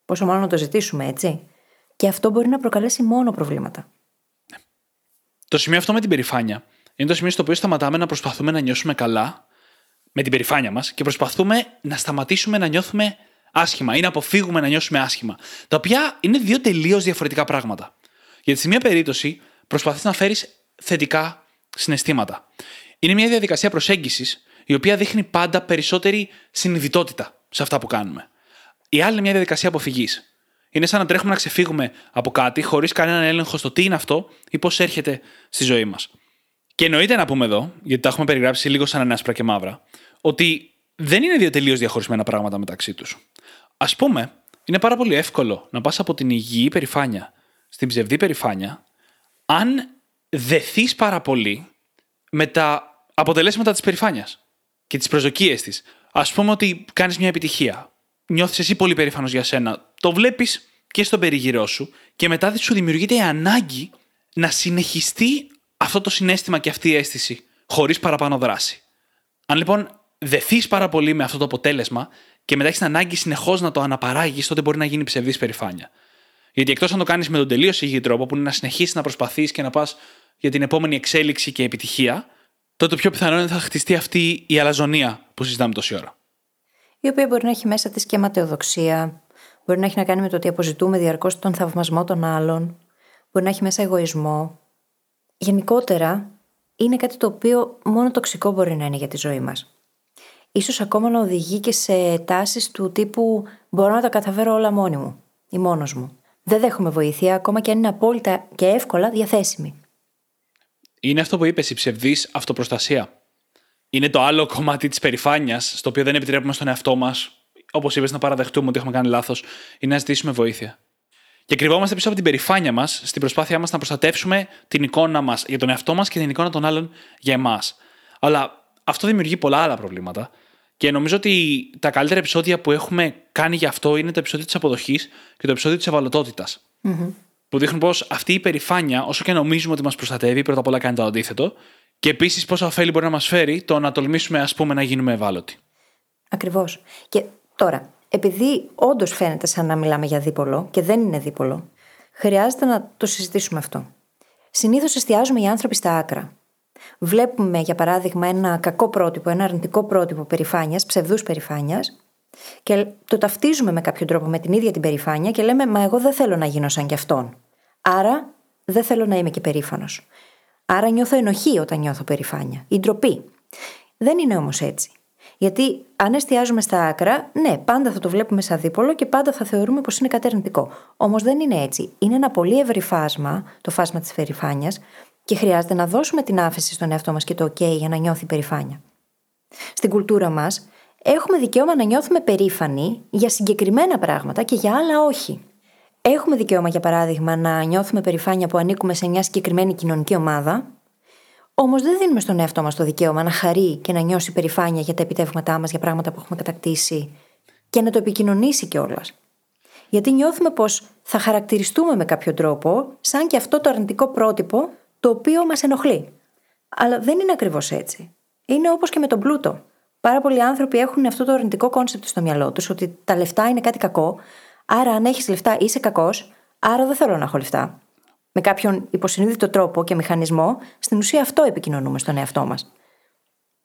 Πόσο μάλλον να το ζητήσουμε, έτσι. Και αυτό μπορεί να προκαλέσει μόνο προβλήματα. Το σημείο αυτό με την περηφάνεια είναι το σημείο στο οποίο σταματάμε να προσπαθούμε να νιώσουμε καλά με την περηφάνεια μας και προσπαθούμε να σταματήσουμε να νιώθουμε άσχημα ή να αποφύγουμε να νιώσουμε άσχημα. Τα οποία είναι δύο τελείως διαφορετικά πράγματα. Γιατί σε μία περίπτωση προσπαθείς να φέρεις θετικά συναισθήματα. Είναι μια διαδικασία προσέγγισης η οποία δείχνει πάντα περισσότερη συνειδητότητα σε αυτά που κάνουμε. Η άλλη είναι μια διαδικασία αποφυγής. Είναι σαν να τρέχουμε να ξεφύγουμε από κάτι χωρίς κανέναν έλεγχο στο τι είναι αυτό ή πώς έρχεται στη ζωή μας. Και εννοείται να πούμε εδώ, γιατί τα έχουμε περιγράψει λίγο σαν άσπρα και μαύρα, ότι δεν είναι δύο τελείως διαχωρισμένα πράγματα μεταξύ τους. Α πούμε, είναι πάρα πολύ εύκολο να πας από την υγιή περηφάνεια στην ψευδή περηφάνεια, αν δεθείς πάρα πολύ με τα αποτελέσματα της περηφάνεια και τις προσδοκίες της. Α πούμε ότι κάνεις μια επιτυχία νιώθεις εσύ πολύ περήφανος για σένα. Το βλέπεις και στον περιγυρό σου και μετά σου δημιουργείται η ανάγκη να συνεχιστεί αυτό το συνέστημα και αυτή η αίσθηση χωρίς παραπάνω δράση. Αν λοιπόν δεθείς πάρα πολύ με αυτό το αποτέλεσμα και μετά έχεις ανάγκη συνεχώς να το αναπαράγεις, τότε μπορεί να γίνει ψευδής περηφάνεια. Γιατί εκτός αν το κάνεις με τον τελείως υγιή τρόπο, που είναι να συνεχίσεις να προσπαθείς και να πας για την επόμενη εξέλιξη και επιτυχία, τότε πιο πιθανό είναι θα χτιστεί αυτή η αλαζονία που συζητάμε τόση ώρα η οποία μπορεί να έχει μέσα της και ματαιοδοξία, μπορεί να έχει να κάνει με το ότι αποζητούμε διαρκώς τον θαυμασμό των άλλων, μπορεί να έχει μέσα εγωισμό. Γενικότερα, είναι κάτι το οποίο μόνο τοξικό μπορεί να είναι για τη ζωή μας. ίσως ακόμα να οδηγεί και σε τάσεις του τύπου μπορώ να τα καταφέρω όλα μόνη μου ή μόνος μου. Δεν δέχομαι βοήθεια ακόμα και αν είναι απόλυτα και εύκολα διαθέσιμη. Είναι αυτό που είπες, η ψευδής αυτοπροστασία. Είναι το άλλο κομμάτι της περηφάνειας, στο οποίο δεν επιτρέπουμε στον εαυτό μας, όπως είπες, να παραδεχτούμε ότι έχουμε κάνει λάθος ή να ζητήσουμε βοήθεια. Και κρυβόμαστε πίσω από την περηφάνεια μας στην προσπάθειά μας να προστατεύσουμε την εικόνα μας για τον εαυτό μας και την εικόνα των άλλων για εμάς. Αλλά αυτό δημιουργεί πολλά άλλα προβλήματα. Και νομίζω ότι τα καλύτερα επεισόδια που έχουμε κάνει γι' αυτό είναι το επεισόδιο της αποδοχής και το επεισόδιο της ευαλωτότητας. Mm-hmm. Που δείχνουν πως αυτή η περηφάνεια, όσο και νομίζουμε ότι μας προστατεύει, πρώτα απ' όλα κάνει το αντίθετο. Και επίσης πόσα ωφέλη μπορεί να μας φέρει το να τολμήσουμε, ας πούμε, να γίνουμε ευάλωτοι. Ακριβώς. Και τώρα, επειδή όντως φαίνεται σαν να μιλάμε για δίπολο και δεν είναι δίπολο, χρειάζεται να το συζητήσουμε αυτό. Συνήθως εστιάζουμε οι άνθρωποι στα άκρα. Βλέπουμε, για παράδειγμα, ένα κακό πρότυπο, ένα αρνητικό πρότυπο περηφάνειας, ψευδούς περηφάνειας, και το ταυτίζουμε με κάποιο τρόπο με την ίδια την περηφάνεια και λέμε Μα εγώ δεν θέλω να γίνω σαν κι αυτόν. Άρα δεν θέλω να είμαι και περήφανος. Άρα νιώθω ενοχή όταν νιώθω περηφάνεια. Η ντροπή. Δεν είναι όμως έτσι. Γιατί αν εστιάζουμε στα άκρα, ναι, πάντα θα το βλέπουμε σαν δίπολο και πάντα θα θεωρούμε πως είναι κατερνητικό. Όμως δεν είναι έτσι. Είναι ένα πολύ ευρύ φάσμα, το φάσμα της περηφάνειας, και χρειάζεται να δώσουμε την άφηση στον εαυτό μας και το OK για να νιώθει περηφάνεια. Στην κουλτούρα μας, έχουμε δικαίωμα να νιώθουμε περήφανοι για συγκεκριμένα πράγματα και για άλλα όχι. Έχουμε δικαίωμα, για παράδειγμα, να νιώθουμε περηφάνεια που ανήκουμε σε μια συγκεκριμένη κοινωνική ομάδα, Όμως δεν δίνουμε στον εαυτό μας το δικαίωμα να χαρεί και να νιώσει περηφάνεια για τα επιτεύγματά μας, για πράγματα που έχουμε κατακτήσει και να το επικοινωνήσει κιόλας. Γιατί νιώθουμε πως θα χαρακτηριστούμε με κάποιο τρόπο σαν και αυτό το αρνητικό πρότυπο το οποίο μας ενοχλεί. Αλλά δεν είναι ακριβώς έτσι. Είναι όπως και με τον πλούτο. Πάρα πολλοί άνθρωποι έχουν αυτό το αρνητικό concept στο μυαλό τους, ότι τα λεφτά είναι κάτι κακό, άρα αν έχεις λεφτά είσαι κακός, άρα δεν θέλω να έχω λεφτά με κάποιον υποσυνείδητο τρόπο και μηχανισμό, στην ουσία αυτό επικοινωνούμε στον εαυτό μας.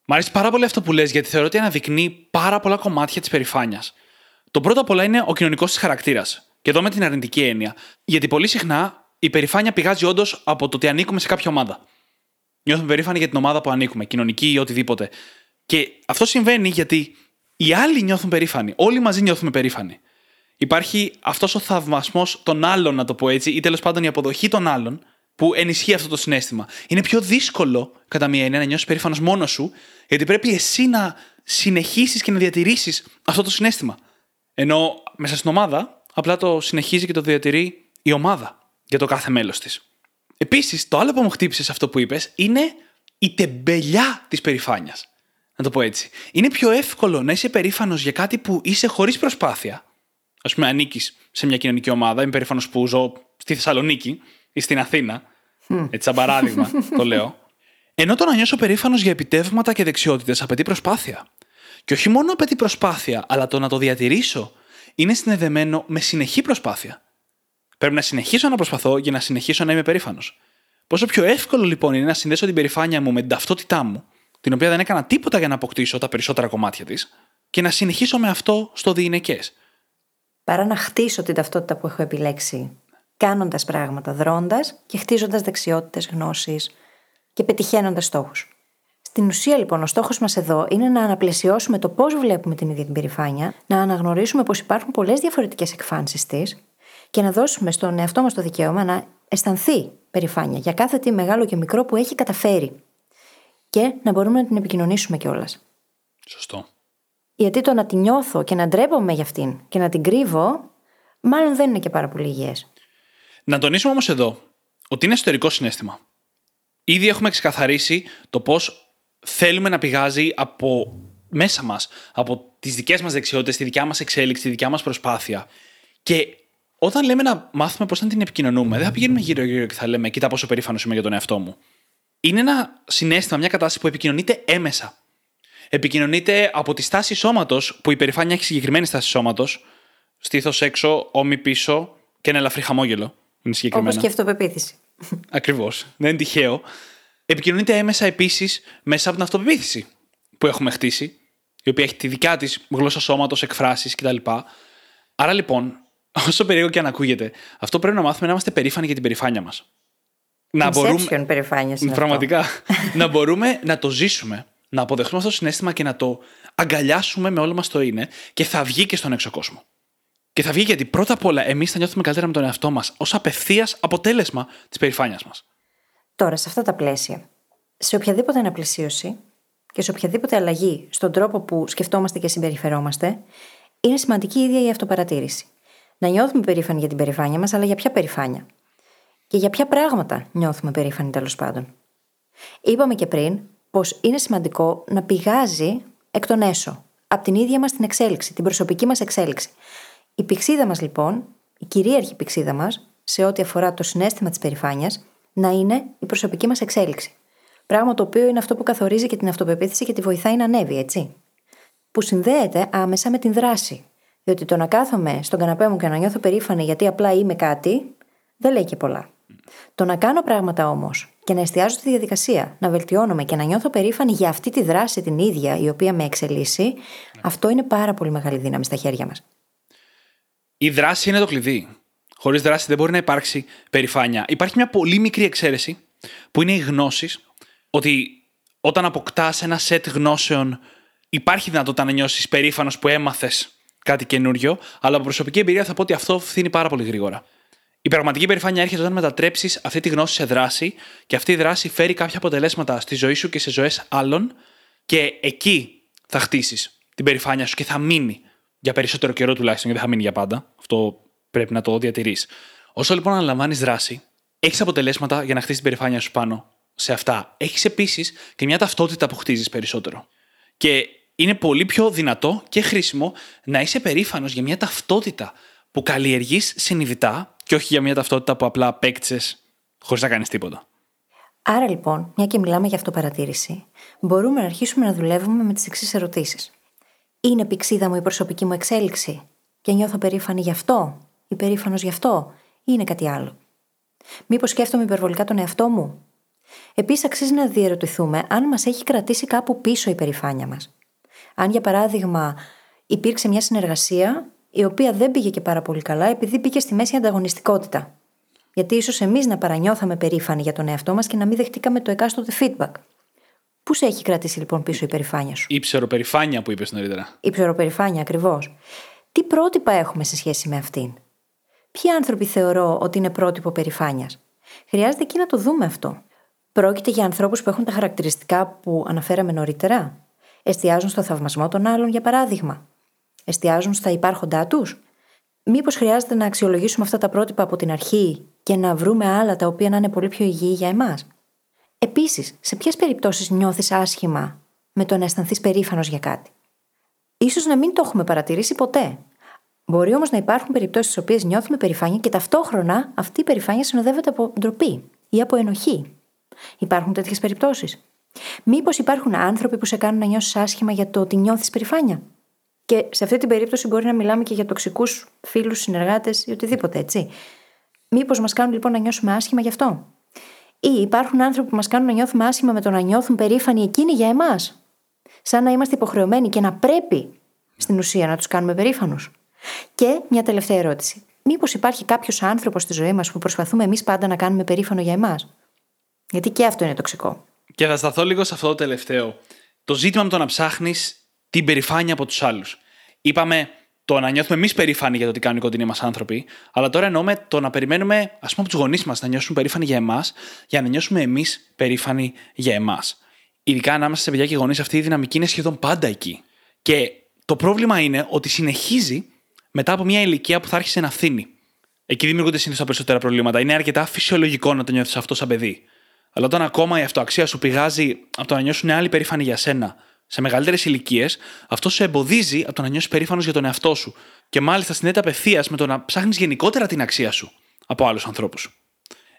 Μ' αρέσει πάρα πολύ αυτό που λες, γιατί θεωρώ ότι αναδεικνύει πάρα πολλά κομμάτια της περηφάνειας. Το πρώτο απ' όλα είναι ο κοινωνικός της χαρακτήρας. Και εδώ με την αρνητική έννοια. Γιατί πολύ συχνά η περηφάνεια πηγάζει όντως από το ότι ανήκουμε σε κάποια ομάδα. Νιώθουμε περήφανοι για την ομάδα που ανήκουμε, κοινωνική ή οτιδήποτε. Και αυτό συμβαίνει γιατί οι άλλοι νιώθουν περήφανοι. Όλοι μαζί νιώθουμε περήφανοι υπάρχει αυτός ο θαυμασμός των άλλων, να το πω έτσι, ή τέλος πάντων η αποδοχή των άλλων, που ενισχύει αυτό το συνέστημα. Είναι πιο δύσκολο, κατά μία έννοια, να νιώσεις περήφανος μόνος σου, γιατί πρέπει εσύ να συνεχίσεις και να διατηρήσεις αυτό το συνέστημα. Ενώ μέσα στην ομάδα, απλά το συνεχίζει και το διατηρεί η ομάδα για το κάθε μέλος της. Επίσης, το άλλο που μου χτύπησε αυτό που είπες είναι η τεμπελιά της περηφάνειας. Να το πω έτσι. Είναι πιο εύκολο να είσαι περήφανος για κάτι που είσαι χωρίς προσπάθεια, ας πούμε, ανήκεις σε μια κοινωνική ομάδα. Είμαι περήφανος που ζω στη Θεσσαλονίκη ή στην Αθήνα. Έτσι, σαν παράδειγμα [laughs] το λέω. Ενώ το να νιώσω περήφανος για επιτεύγματα και δεξιότητες απαιτεί προσπάθεια. Και όχι μόνο απαιτεί προσπάθεια, αλλά το να το διατηρήσω είναι συνδεδεμένο με συνεχή προσπάθεια. Πρέπει να συνεχίσω να προσπαθώ για να συνεχίσω να είμαι περήφανος. Πόσο πιο εύκολο λοιπόν είναι να συνδέσω την περηφάνεια μου με την ταυτότητά μου, την οποία δεν έκανα τίποτα για να αποκτήσω τα περισσότερα κομμάτια της, και να συνεχίσω με αυτό στο διηνεκές παρά να χτίσω την ταυτότητα που έχω επιλέξει, κάνοντας πράγματα, δρώντας και χτίζοντας δεξιότητες, γνώσεις και πετυχαίνοντας στόχους. Στην ουσία, λοιπόν, ο στόχος μας εδώ είναι να αναπλαισιώσουμε το πώς βλέπουμε την ίδια την περηφάνεια, να αναγνωρίσουμε πως υπάρχουν πολλές διαφορετικές εκφάνσεις της και να δώσουμε στον εαυτό μας το δικαίωμα να αισθανθεί περηφάνεια για κάθε τι μεγάλο και μικρό που έχει καταφέρει. Και να μπορούμε να την επικοινωνήσουμε κιόλας. Σωστό. Γιατί το να την νιώθω και να ντρέπομαι για αυτήν και να την κρύβω, μάλλον δεν είναι και πάρα πολύ υγιές. Να τονίσουμε όμως εδώ ότι είναι εσωτερικό συνέστημα. Ήδη έχουμε ξεκαθαρίσει το πώς θέλουμε να πηγάζει από μέσα μας, από τις δικές μας δεξιότητες, τη δικιά μας εξέλιξη, τη δικιά μας προσπάθεια. Και όταν λέμε να μάθουμε πώς να την επικοινωνούμε, δεν θα πηγαίνουμε γύρω-γύρω και θα λέμε: Κοίτα πόσο περήφανος είμαι για τον εαυτό μου. Είναι ένα συνέστημα, μια κατάσταση που επικοινωνείται έμεσα επικοινωνείται από τη στάση σώματος, που η περηφάνεια έχει συγκεκριμένη στάση σώματος, στήθος έξω, ώμη πίσω και ένα ελαφρύ χαμόγελο. Είναι συγκεκριμένα. Όπως και αυτοπεποίθηση. [laughs] Ακριβώς. Δεν είναι τυχαίο. Επικοινωνείται έμεσα επίσης μέσα από την αυτοπεποίθηση που έχουμε χτίσει, η οποία έχει τη δικιά της γλώσσα σώματος, εκφράσεις κτλ. Άρα λοιπόν, [laughs] όσο περίεργο και αν ακούγεται, αυτό πρέπει να μάθουμε να είμαστε περήφανοι για την περηφάνεια μας. Να μπορούμε. Περηφάνεια Πραγματικά. [laughs] να μπορούμε να το ζήσουμε να αποδεχτούμε αυτό το συνέστημα και να το αγκαλιάσουμε με όλο μας το είναι και θα βγει και στον έξω κόσμο. Και θα βγει γιατί πρώτα απ' όλα εμείς θα νιώθουμε καλύτερα με τον εαυτό μας ως απευθείας αποτέλεσμα της περηφάνειας μας. Τώρα, σε αυτά τα πλαίσια, σε οποιαδήποτε αναπλησίωση και σε οποιαδήποτε αλλαγή στον τρόπο που σκεφτόμαστε και συμπεριφερόμαστε, είναι σημαντική η ίδια η αυτοπαρατήρηση. Να νιώθουμε περήφανοι για την περηφάνεια μας, αλλά για ποια περηφάνεια; Και για ποια πράγματα νιώθουμε περήφανοι τέλος πάντων; Είπαμε και πριν πως είναι σημαντικό να πηγάζει εκ των έσω, από την ίδια μας την εξέλιξη, την προσωπική μας εξέλιξη. Η πηξίδα μας λοιπόν, η κυρίαρχη πηξίδα μας, σε ό,τι αφορά το συνέστημα της περηφάνειας, να είναι η προσωπική μας εξέλιξη. Πράγμα το οποίο είναι αυτό που καθορίζει και την αυτοπεποίθηση και τη βοηθάει να ανέβει, έτσι. Που συνδέεται άμεσα με την δράση. Διότι το να κάθομαι στον καναπέ μου και να νιώθω περήφανη γιατί απλά είμαι κάτι, δεν λέει και πολλά. Το να κάνω πράγματα όμως και να εστιάζω στη διαδικασία, να βελτιώνομαι και να νιώθω περήφανη για αυτή τη δράση την ίδια η οποία με εξελίσσει, αυτό είναι πάρα πολύ μεγάλη δύναμη στα χέρια μας. Η δράση είναι το κλειδί. Χωρίς δράση δεν μπορεί να υπάρξει περηφάνεια. Υπάρχει μια πολύ μικρή εξαίρεση που είναι οι γνώσεις, ότι όταν αποκτάς ένα σετ γνώσεων, υπάρχει δυνατότητα να νιώσεις περήφανος που έμαθες κάτι καινούριο, αλλά από προσωπική εμπειρία θα πω ότι αυτό φθήνει πάρα πολύ γρήγορα. Η πραγματική περηφάνεια έρχεται όταν μετατρέψεις αυτή τη γνώση σε δράση και αυτή η δράση φέρει κάποια αποτελέσματα στη ζωή σου και σε ζωές άλλων και εκεί θα χτίσεις την περηφάνεια σου και θα μείνει για περισσότερο καιρό τουλάχιστον, γιατί δεν θα μείνει για πάντα. Αυτό πρέπει να το διατηρείς. Όσο λοιπόν αναλαμβάνεις δράση, έχεις αποτελέσματα για να χτίσεις την περηφάνεια σου πάνω σε αυτά. Έχεις επίσης και μια ταυτότητα που χτίζεις περισσότερο. Και είναι πολύ πιο δυνατό και χρήσιμο να είσαι περήφανος για μια ταυτότητα που καλλιεργείς συνειδητά και όχι για μια ταυτότητα που απλά απέκτησες χωρίς να κάνεις τίποτα. Άρα λοιπόν, μια και μιλάμε για αυτοπαρατήρηση, μπορούμε να αρχίσουμε να δουλεύουμε με τις εξής ερωτήσεις. Είναι πηξίδα μου η προσωπική μου εξέλιξη και νιώθω περήφανη γι' αυτό, υπερήφανο γι' αυτό, ή είναι κάτι άλλο; Μήπως σκέφτομαι υπερβολικά τον εαυτό μου; Επίσης, αξίζει να διερωτηθούμε αν μας έχει κρατήσει κάπου πίσω η περηφάνεια μας. Αν, για παράδειγμα, υπήρξε μια συνεργασία η οποία δεν πήγε και πάρα πολύ καλά επειδή πήγε στη μέση ανταγωνιστικότητα. Γιατί ίσως εμείς να παρανιώθαμε περήφανοι για τον εαυτό μας και να μην δεχτήκαμε το εκάστοτε feedback. Πού σε έχει κρατήσει λοιπόν πίσω η περηφάνεια σου; Η ψεροπερηφάνεια που είπες νωρίτερα. Η ψεροπερηφάνεια, ακριβώς. Τι πρότυπα έχουμε σε σχέση με αυτήν; Ποιοι άνθρωποι θεωρώ ότι είναι πρότυπο περηφάνειας; Χρειάζεται εκεί να το δούμε αυτό. Πρόκειται για ανθρώπους που έχουν τα χαρακτηριστικά που αναφέραμε νωρίτερα; Εστιάζουν στο θαυμασμό των άλλων, για παράδειγμα; Εστιάζουν στα υπάρχοντά τους; Μήπως χρειάζεται να αξιολογήσουμε αυτά τα πρότυπα από την αρχή και να βρούμε άλλα τα οποία να είναι πολύ πιο υγιή για εμάς; Επίσης, σε ποιες περιπτώσεις νιώθεις άσχημα με το να αισθανθείς περήφανος για κάτι; σω να μην το έχουμε παρατηρήσει ποτέ. Μπορεί όμως να υπάρχουν περιπτώσεις στις οποίες νιώθουμε περηφάνεια και ταυτόχρονα αυτή η περηφάνεια συνοδεύεται από ντροπή ή από ενοχή. Υπάρχουν τέτοιες περιπτώσεις; Μήπως υπάρχουν άνθρωποι που σε κάνουν να νιώσεις άσχημα για το ότι νιώθεις περηφάνεια; Και σε αυτή την περίπτωση μπορεί να μιλάμε και για τοξικούς φίλους, συνεργάτες ή οτιδήποτε, έτσι. Μήπως μας κάνουν λοιπόν να νιώσουμε άσχημα γι' αυτό; Ή υπάρχουν άνθρωποι που μας κάνουν να νιώθουμε άσχημα με το να νιώθουν περήφανοι εκείνοι για εμάς; Σαν να είμαστε υποχρεωμένοι και να πρέπει στην ουσία να τους κάνουμε περήφανους. Και μια τελευταία ερώτηση. Μήπως υπάρχει κάποιος άνθρωπος στη ζωή μας που προσπαθούμε εμείς πάντα να κάνουμε περήφανο για εμάς; Γιατί και αυτό είναι τοξικό. Και θα σταθώ λίγο σε αυτό το τελευταίο. Το ζήτημα με το να ψάχνεις την περηφάνεια από τους άλλους. Είπαμε το να νιώθουμε εμείς περήφανοι για το τι κάνουν οι κοντινοί μας άνθρωποι, αλλά τώρα εννοούμε το να περιμένουμε, ας πούμε, από τους γονείς μας να νιώσουν περήφανοι για εμάς, για να νιώσουμε εμείς περήφανοι για εμάς. Ειδικά ανάμεσα σε παιδιά και γονείς, αυτή η δυναμική είναι σχεδόν πάντα εκεί. Και το πρόβλημα είναι ότι συνεχίζει μετά από μια ηλικία που θα άρχισε να φθήνει. Εκεί δημιουργούνται συνήθως τα περισσότερα προβλήματα. Είναι αρκετά φυσιολογικό να το νιώθεις αυτό σαν παιδί. Αλλά όταν ακόμα η αυτοαξία σου πηγάζει από το να νιώσουν άλλοι περήφανοι για σένα, σε μεγαλύτερες ηλικίες, αυτό σε εμποδίζει από το να νιώσεις περήφανος για τον εαυτό σου. Και μάλιστα συνδέεται απευθείας με το να ψάχνεις γενικότερα την αξία σου από άλλους ανθρώπους.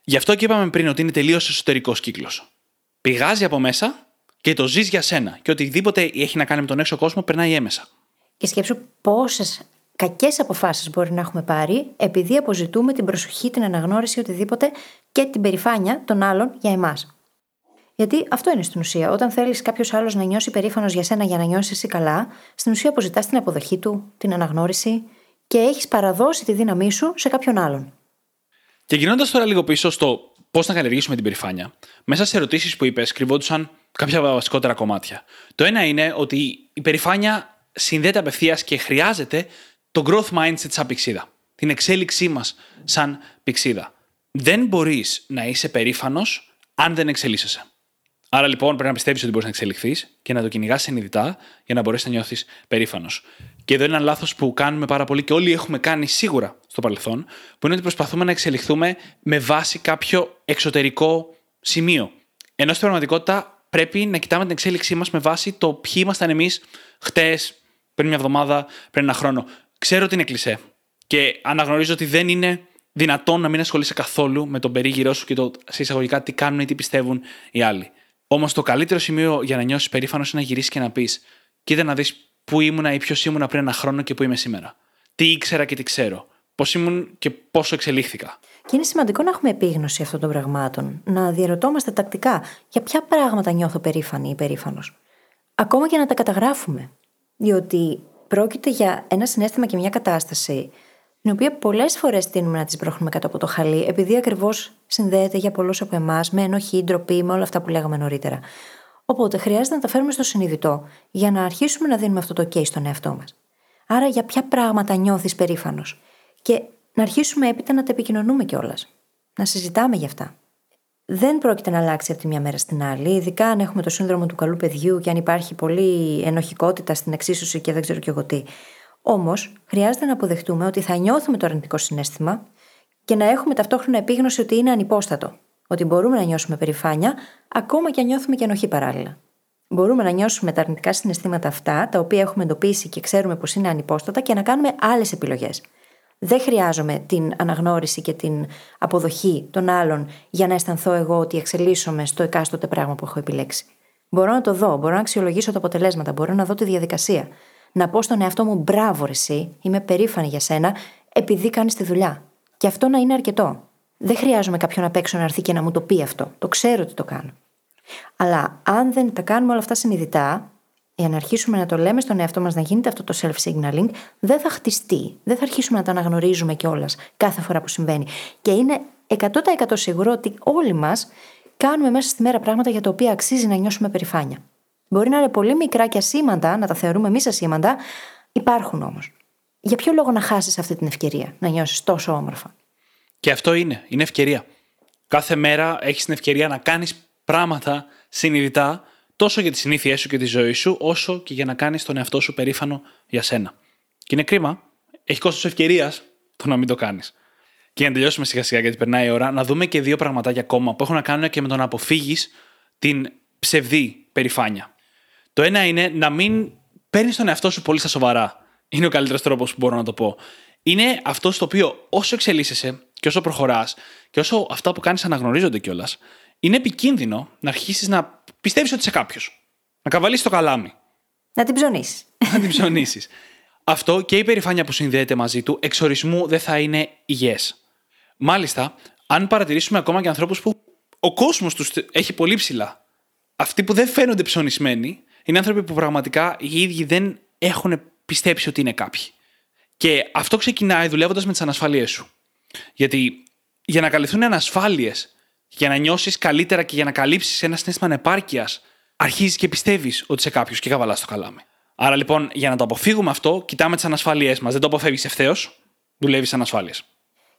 Γι' αυτό και είπαμε πριν ότι είναι τελείως εσωτερικός κύκλος. Πηγάζει από μέσα και το ζεις για σένα. Και οτιδήποτε έχει να κάνει με τον έξω κόσμο περνάει έμεσα. Και σκέψου πόσες κακές αποφάσεις μπορεί να έχουμε πάρει επειδή αποζητούμε την προσοχή, την αναγνώριση, οτιδήποτε και την περηφάνεια των άλλων για εμάς. Γιατί αυτό είναι στην ουσία. Όταν θέλεις κάποιος άλλος να νιώσει περήφανος για σένα για να νιώσεις εσύ καλά, στην ουσία αποζητάς την αποδοχή του, την αναγνώριση και έχεις παραδώσει τη δύναμή σου σε κάποιον άλλον. Και γυρνώντας τώρα λίγο πίσω στο πώς να καλλιεργήσουμε την περηφάνεια, μέσα σε ερωτήσεις που είπες, κρυβόντουσαν κάποια βασικότερα κομμάτια. Το ένα είναι ότι η περηφάνεια συνδέεται απευθείας και χρειάζεται το growth mindset σαν πηξίδα. Την εξέλιξή μας σαν πηξίδα. Δεν μπορείς να είσαι περήφανος αν δεν εξελίσσεσαι. Άρα λοιπόν πρέπει να πιστεύει ότι μπορείς να εξελιχθείς και να το κυνηγάς συνειδητά για να μπορέσεις να νιώθεις περήφανος. Και εδώ είναι ένα λάθος που κάνουμε πάρα πολύ και όλοι έχουμε κάνει σίγουρα στο παρελθόν, που είναι ότι προσπαθούμε να εξελιχθούμε με βάση κάποιο εξωτερικό σημείο. Ενώ στην πραγματικότητα πρέπει να κοιτάμε την εξέλιξή μας με βάση το ποιοι ήμασταν εμείς χτες, πριν μια εβδομάδα, πριν ένα χρόνο. Ξέρω ότι είναι κλεισέ. Και αναγνωρίζω ότι δεν είναι δυνατόν να μην ασχολείσαι καθόλου με τον περίγυρό σου και το σε εισαγωγικά τι κάνουν ή τι πιστεύουν οι άλλοι. Όμως το καλύτερο σημείο για να νιώσεις περήφανος είναι να γυρίσεις και να πεις: Κοίτα να δεις πού ήμουνα ή ποιος ήμουνα πριν ένα χρόνο και πού είμαι σήμερα. Τι ήξερα και τι ξέρω. Πώς ήμουν και πόσο εξελίχθηκα. Και είναι σημαντικό να έχουμε επίγνωση αυτών των πραγμάτων. Να διαρωτόμαστε τακτικά για ποια πράγματα νιώθω περήφανη ή περήφανος. Ακόμα και να τα καταγράφουμε. Διότι πρόκειται για ένα συνέστημα και μια κατάσταση την οποία πολλές φορές τείνουμε να τις μπροχνούμε κάτω από το χαλί, επειδή ακριβώς συνδέεται για πολλούς από εμάς με ενοχή, ντροπή, με όλα αυτά που λέγαμε νωρίτερα. Οπότε χρειάζεται να τα φέρουμε στο συνειδητό για να αρχίσουμε να δίνουμε αυτό το case στον εαυτό μας. Άρα, για ποια πράγματα νιώθεις περήφανος; Και να αρχίσουμε έπειτα να τα επικοινωνούμε κιόλας. Να συζητάμε γι' αυτά. Δεν πρόκειται να αλλάξει από τη μια μέρα στην άλλη, ειδικά αν έχουμε το σύνδρομο του καλού παιδιού και αν υπάρχει πολλή ενοχικότητα στην εξίσωση και δεν ξέρω κι εγώ τι. Όμως, χρειάζεται να αποδεχτούμε ότι θα νιώθουμε το αρνητικό συνέστημα και να έχουμε ταυτόχρονα επίγνωση ότι είναι ανυπόστατο. Ότι μπορούμε να νιώσουμε περηφάνεια, ακόμα και αν νιώθουμε και ενοχή παράλληλα. Μπορούμε να νιώσουμε τα αρνητικά συναισθήματα αυτά, τα οποία έχουμε εντοπίσει και ξέρουμε πως είναι ανυπόστατα, και να κάνουμε άλλες επιλογές. Δεν χρειάζομαι την αναγνώριση και την αποδοχή των άλλων για να αισθανθώ εγώ ότι εξελίσσομαι στο εκάστοτε πράγμα που έχω επιλέξει. Μπορώ να το δω, μπορώ να αξιολογήσω τα αποτελέσματα, μπορώ να δω τη διαδικασία να πω στον εαυτό μου μπράβο ρε εσύ, είμαι περήφανη για σένα, επειδή κάνεις τη δουλειά. Και αυτό να είναι αρκετό. Δεν χρειάζομαι κάποιον απ' έξω να έρθει και να μου το πει αυτό. Το ξέρω ότι το κάνω. Αλλά αν δεν τα κάνουμε όλα αυτά συνειδητά, για να αρχίσουμε να το λέμε στον εαυτό μας να γίνεται αυτό το self-signaling, δεν θα χτιστεί. Δεν θα αρχίσουμε να το αναγνωρίζουμε κιόλας κάθε φορά που συμβαίνει. Και είναι 100% σίγουρο ότι όλοι μας κάνουμε μέσα στη μέρα πράγματα για τα οποία αξίζει να νιώσουμε περηφάνεια. Μπορεί να είναι πολύ μικρά και ασήμαντα, να τα θεωρούμε εμείς ασήμαντα, υπάρχουν όμως. Για ποιο λόγο να χάσεις αυτή την ευκαιρία, να νιώσεις τόσο όμορφα; Και αυτό είναι, είναι ευκαιρία. Κάθε μέρα έχεις την ευκαιρία να κάνεις πράγματα συνειδητά τόσο για τι συνήθειέ σου και τη ζωή σου, όσο και για να κάνεις τον εαυτό σου περήφανο για σένα. Και είναι κρίμα, έχει κόστος ευκαιρίας το να μην το κάνεις. Και για να τελειώσουμε σιγά σιγά γιατί περνάει η ώρα, να δούμε και δύο πραγματάκια ακόμα που έχουν να κάνουν και με το να αποφύγεις την ψευδή περηφάνεια. Το ένα είναι να μην παίρνεις τον εαυτό σου πολύ στα σοβαρά. Είναι ο καλύτερος τρόπος που μπορώ να το πω. Είναι αυτό στο οποίο όσο εξελίσσεσαι και όσο προχωράς και όσο αυτά που κάνεις αναγνωρίζονται κιόλας, είναι επικίνδυνο να αρχίσεις να πιστεύεις ότι είσαι κάποιος. Να καβαλήσει το καλάμι. Να την ψωνίσεις. Να την ψωνίσεις. [laughs] Αυτό και η περηφάνεια που συνδέεται μαζί του εξορισμού δεν θα είναι υγιές. Μάλιστα, αν παρατηρήσουμε ακόμα και ανθρώπους που ο κόσμος τους έχει πολύ ψηλά, αυτοί που δεν φαίνονται ψωνισμένοι, είναι άνθρωποι που πραγματικά οι ίδιοι δεν έχουν πιστέψει ότι είναι κάποιοι. Και αυτό ξεκινάει δουλεύοντας με τις ανασφάλειέ σου. Γιατί για να καλυφθούν ανασφάλειες, για να νιώσεις καλύτερα και για να καλύψεις ένα συνέστημα ανεπάρκειας, αρχίζεις και πιστεύεις ότι είσαι κάποιος και καβαλάς το καλάμι. Άρα λοιπόν, για να το αποφύγουμε αυτό, κοιτάμε τις ανασφάλειέ μας. Δεν το αποφεύγεις ευθέως, δουλεύεις ανασφάλειες.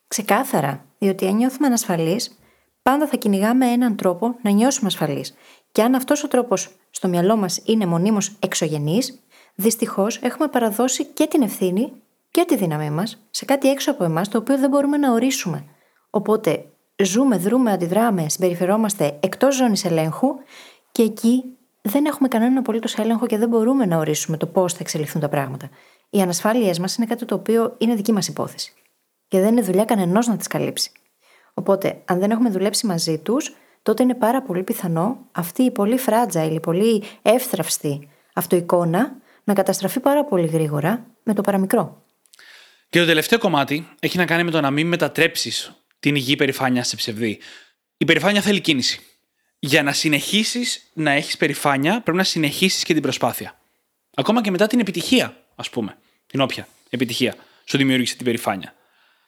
Ξεκάθαρα. Διότι αν νιώθουμε ανασφαλείς, πάντα θα κυνηγάμε έναν τρόπο να νιώσουμε ασφαλείς. Και αν αυτός ο τρόπος στο μυαλό μας είναι μονίμως εξωγενής, δυστυχώς έχουμε παραδώσει και την ευθύνη και τη δύναμή μας σε κάτι έξω από εμάς το οποίο δεν μπορούμε να ορίσουμε. Οπότε ζούμε, δρούμε, αντιδράμε, συμπεριφερόμαστε εκτός ζώνης ελέγχου και εκεί δεν έχουμε κανέναν απολύτως έλεγχο και δεν μπορούμε να ορίσουμε το πώς θα εξελιχθούν τα πράγματα. Οι ανασφάλειές μας είναι κάτι το οποίο είναι δική μας υπόθεση. Και δεν είναι δουλειά κανενός να τις καλύψει. Οπότε, αν δεν έχουμε δουλέψει μαζί τους, τότε είναι πάρα πολύ πιθανό αυτή η πολύ fragile, η πολύ εύθραυστη αυτοεικόνα να καταστραφεί πάρα πολύ γρήγορα με το παραμικρό. Και το τελευταίο κομμάτι έχει να κάνει με το να μην μετατρέψεις την υγιή περηφάνεια σε ψευδή. Η περηφάνεια θέλει κίνηση. Για να συνεχίσεις να έχεις περηφάνεια, πρέπει να συνεχίσεις και την προσπάθεια. Ακόμα και μετά την επιτυχία, ας πούμε. Την όποια επιτυχία σου δημιούργησε την περηφάνεια.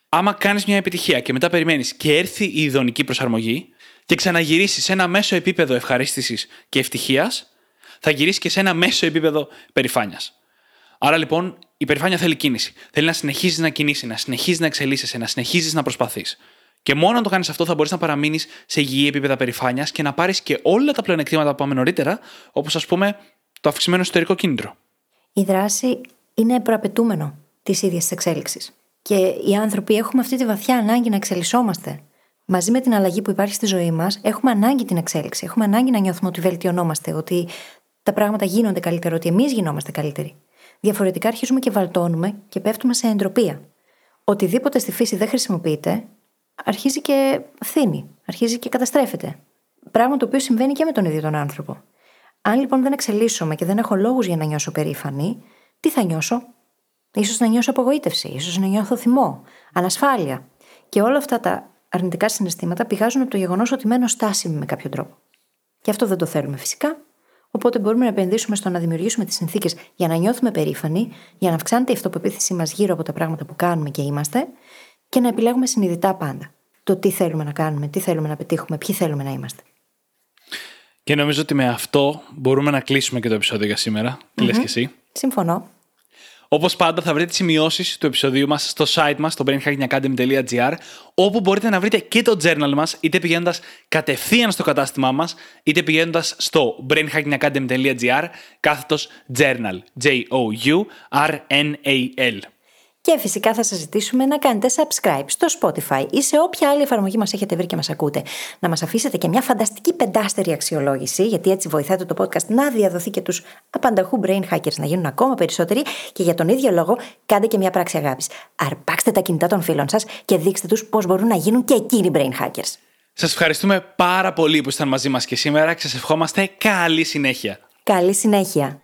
Άμα κάνεις μια επιτυχία και μετά περιμένεις και έρθει η ειδονική προσαρμογή, και ξαναγυρίσεις σε ένα μέσο επίπεδο ευχαρίστησης και ευτυχίας, θα γυρίσεις και σε ένα μέσο επίπεδο περηφάνειας. Άρα λοιπόν η περηφάνεια θέλει κίνηση. Θέλει να συνεχίζεις να κινήσει, να συνεχίζεις να εξελίσσεσαι, να συνεχίζεις να προσπαθείς. Και μόνο αν το κάνεις αυτό θα μπορείς να παραμείνεις σε υγιή επίπεδα περηφάνειας και να πάρεις και όλα τα πλεονεκτήματα που πάμε νωρίτερα, όπως ας πούμε το αυξημένο εσωτερικό κίνητρο. Η δράση είναι προαπαιτούμενο της ίδιας της εξέλιξης. Και οι άνθρωποι έχουμε αυτή τη βαθιά ανάγκη να εξελισσόμαστε. Μαζί με την αλλαγή που υπάρχει στη ζωή μας, έχουμε ανάγκη την εξέλιξη. Έχουμε ανάγκη να νιώθουμε ότι βελτιωνόμαστε, ότι τα πράγματα γίνονται καλύτερα, ότι εμείς γινόμαστε καλύτεροι. Διαφορετικά αρχίζουμε και βαλτώνουμε και πέφτουμε σε εντροπία. Οτιδήποτε στη φύση δεν χρησιμοποιείται, αρχίζει και φθήνει, αρχίζει και καταστρέφεται. Πράγμα το οποίο συμβαίνει και με τον ίδιο τον άνθρωπο. Αν λοιπόν δεν εξελίσσομαι και δεν έχω λόγους για να νιώσω περήφανη, τι θα νιώσω, ίσως να νιώσω απογοήτευση, ίσως να νιώθω θυμό, ανασφάλεια. Και όλα αυτά τα αρνητικά συναισθήματα πηγάζουν από το γεγονός ότι μένω στάσιμη με κάποιο τρόπο. Και αυτό δεν το θέλουμε φυσικά. Οπότε μπορούμε να επενδύσουμε στο να δημιουργήσουμε τις συνθήκες για να νιώθουμε περήφανοι, για να αυξάνεται η αυτοπεποίθησή μας γύρω από τα πράγματα που κάνουμε και είμαστε και να επιλέγουμε συνειδητά πάντα το τι θέλουμε να κάνουμε, τι θέλουμε να πετύχουμε, ποιοι θέλουμε να είμαστε. Και νομίζω ότι με αυτό μπορούμε να κλείσουμε και το επεισόδιο για σήμερα. Τι λες και εσύ; Συμφωνώ. Όπως πάντα, θα βρείτε τις σημειώσεις του επεισοδίου μας στο site μας, στο brainhackingacademy.gr, όπου μπορείτε να βρείτε και το journal μας, είτε πηγαίνοντας κατευθείαν στο κατάστημά μας, είτε πηγαίνοντας στο brainhackingacademy.gr, κάθετος journal. J-O-U-R-N-A-L. Και φυσικά θα σας ζητήσουμε να κάνετε subscribe στο Spotify ή σε όποια άλλη εφαρμογή μας έχετε βρει και μας ακούτε. Να μας αφήσετε και μια φανταστική πεντάστερη αξιολόγηση, γιατί έτσι βοηθάτε το podcast να διαδοθεί και τους απανταχού brain hackers να γίνουν ακόμα περισσότεροι. Και για τον ίδιο λόγο, κάντε και μια πράξη αγάπης. Αρπάξτε τα κινητά των φίλων σας και δείξτε τους πώς μπορούν να γίνουν και εκείνοι brain hackers. Σας ευχαριστούμε πάρα πολύ που ήσταν μαζί μας και σήμερα και σας ευχόμαστε καλή συνέχεια. Καλή συνέχεια.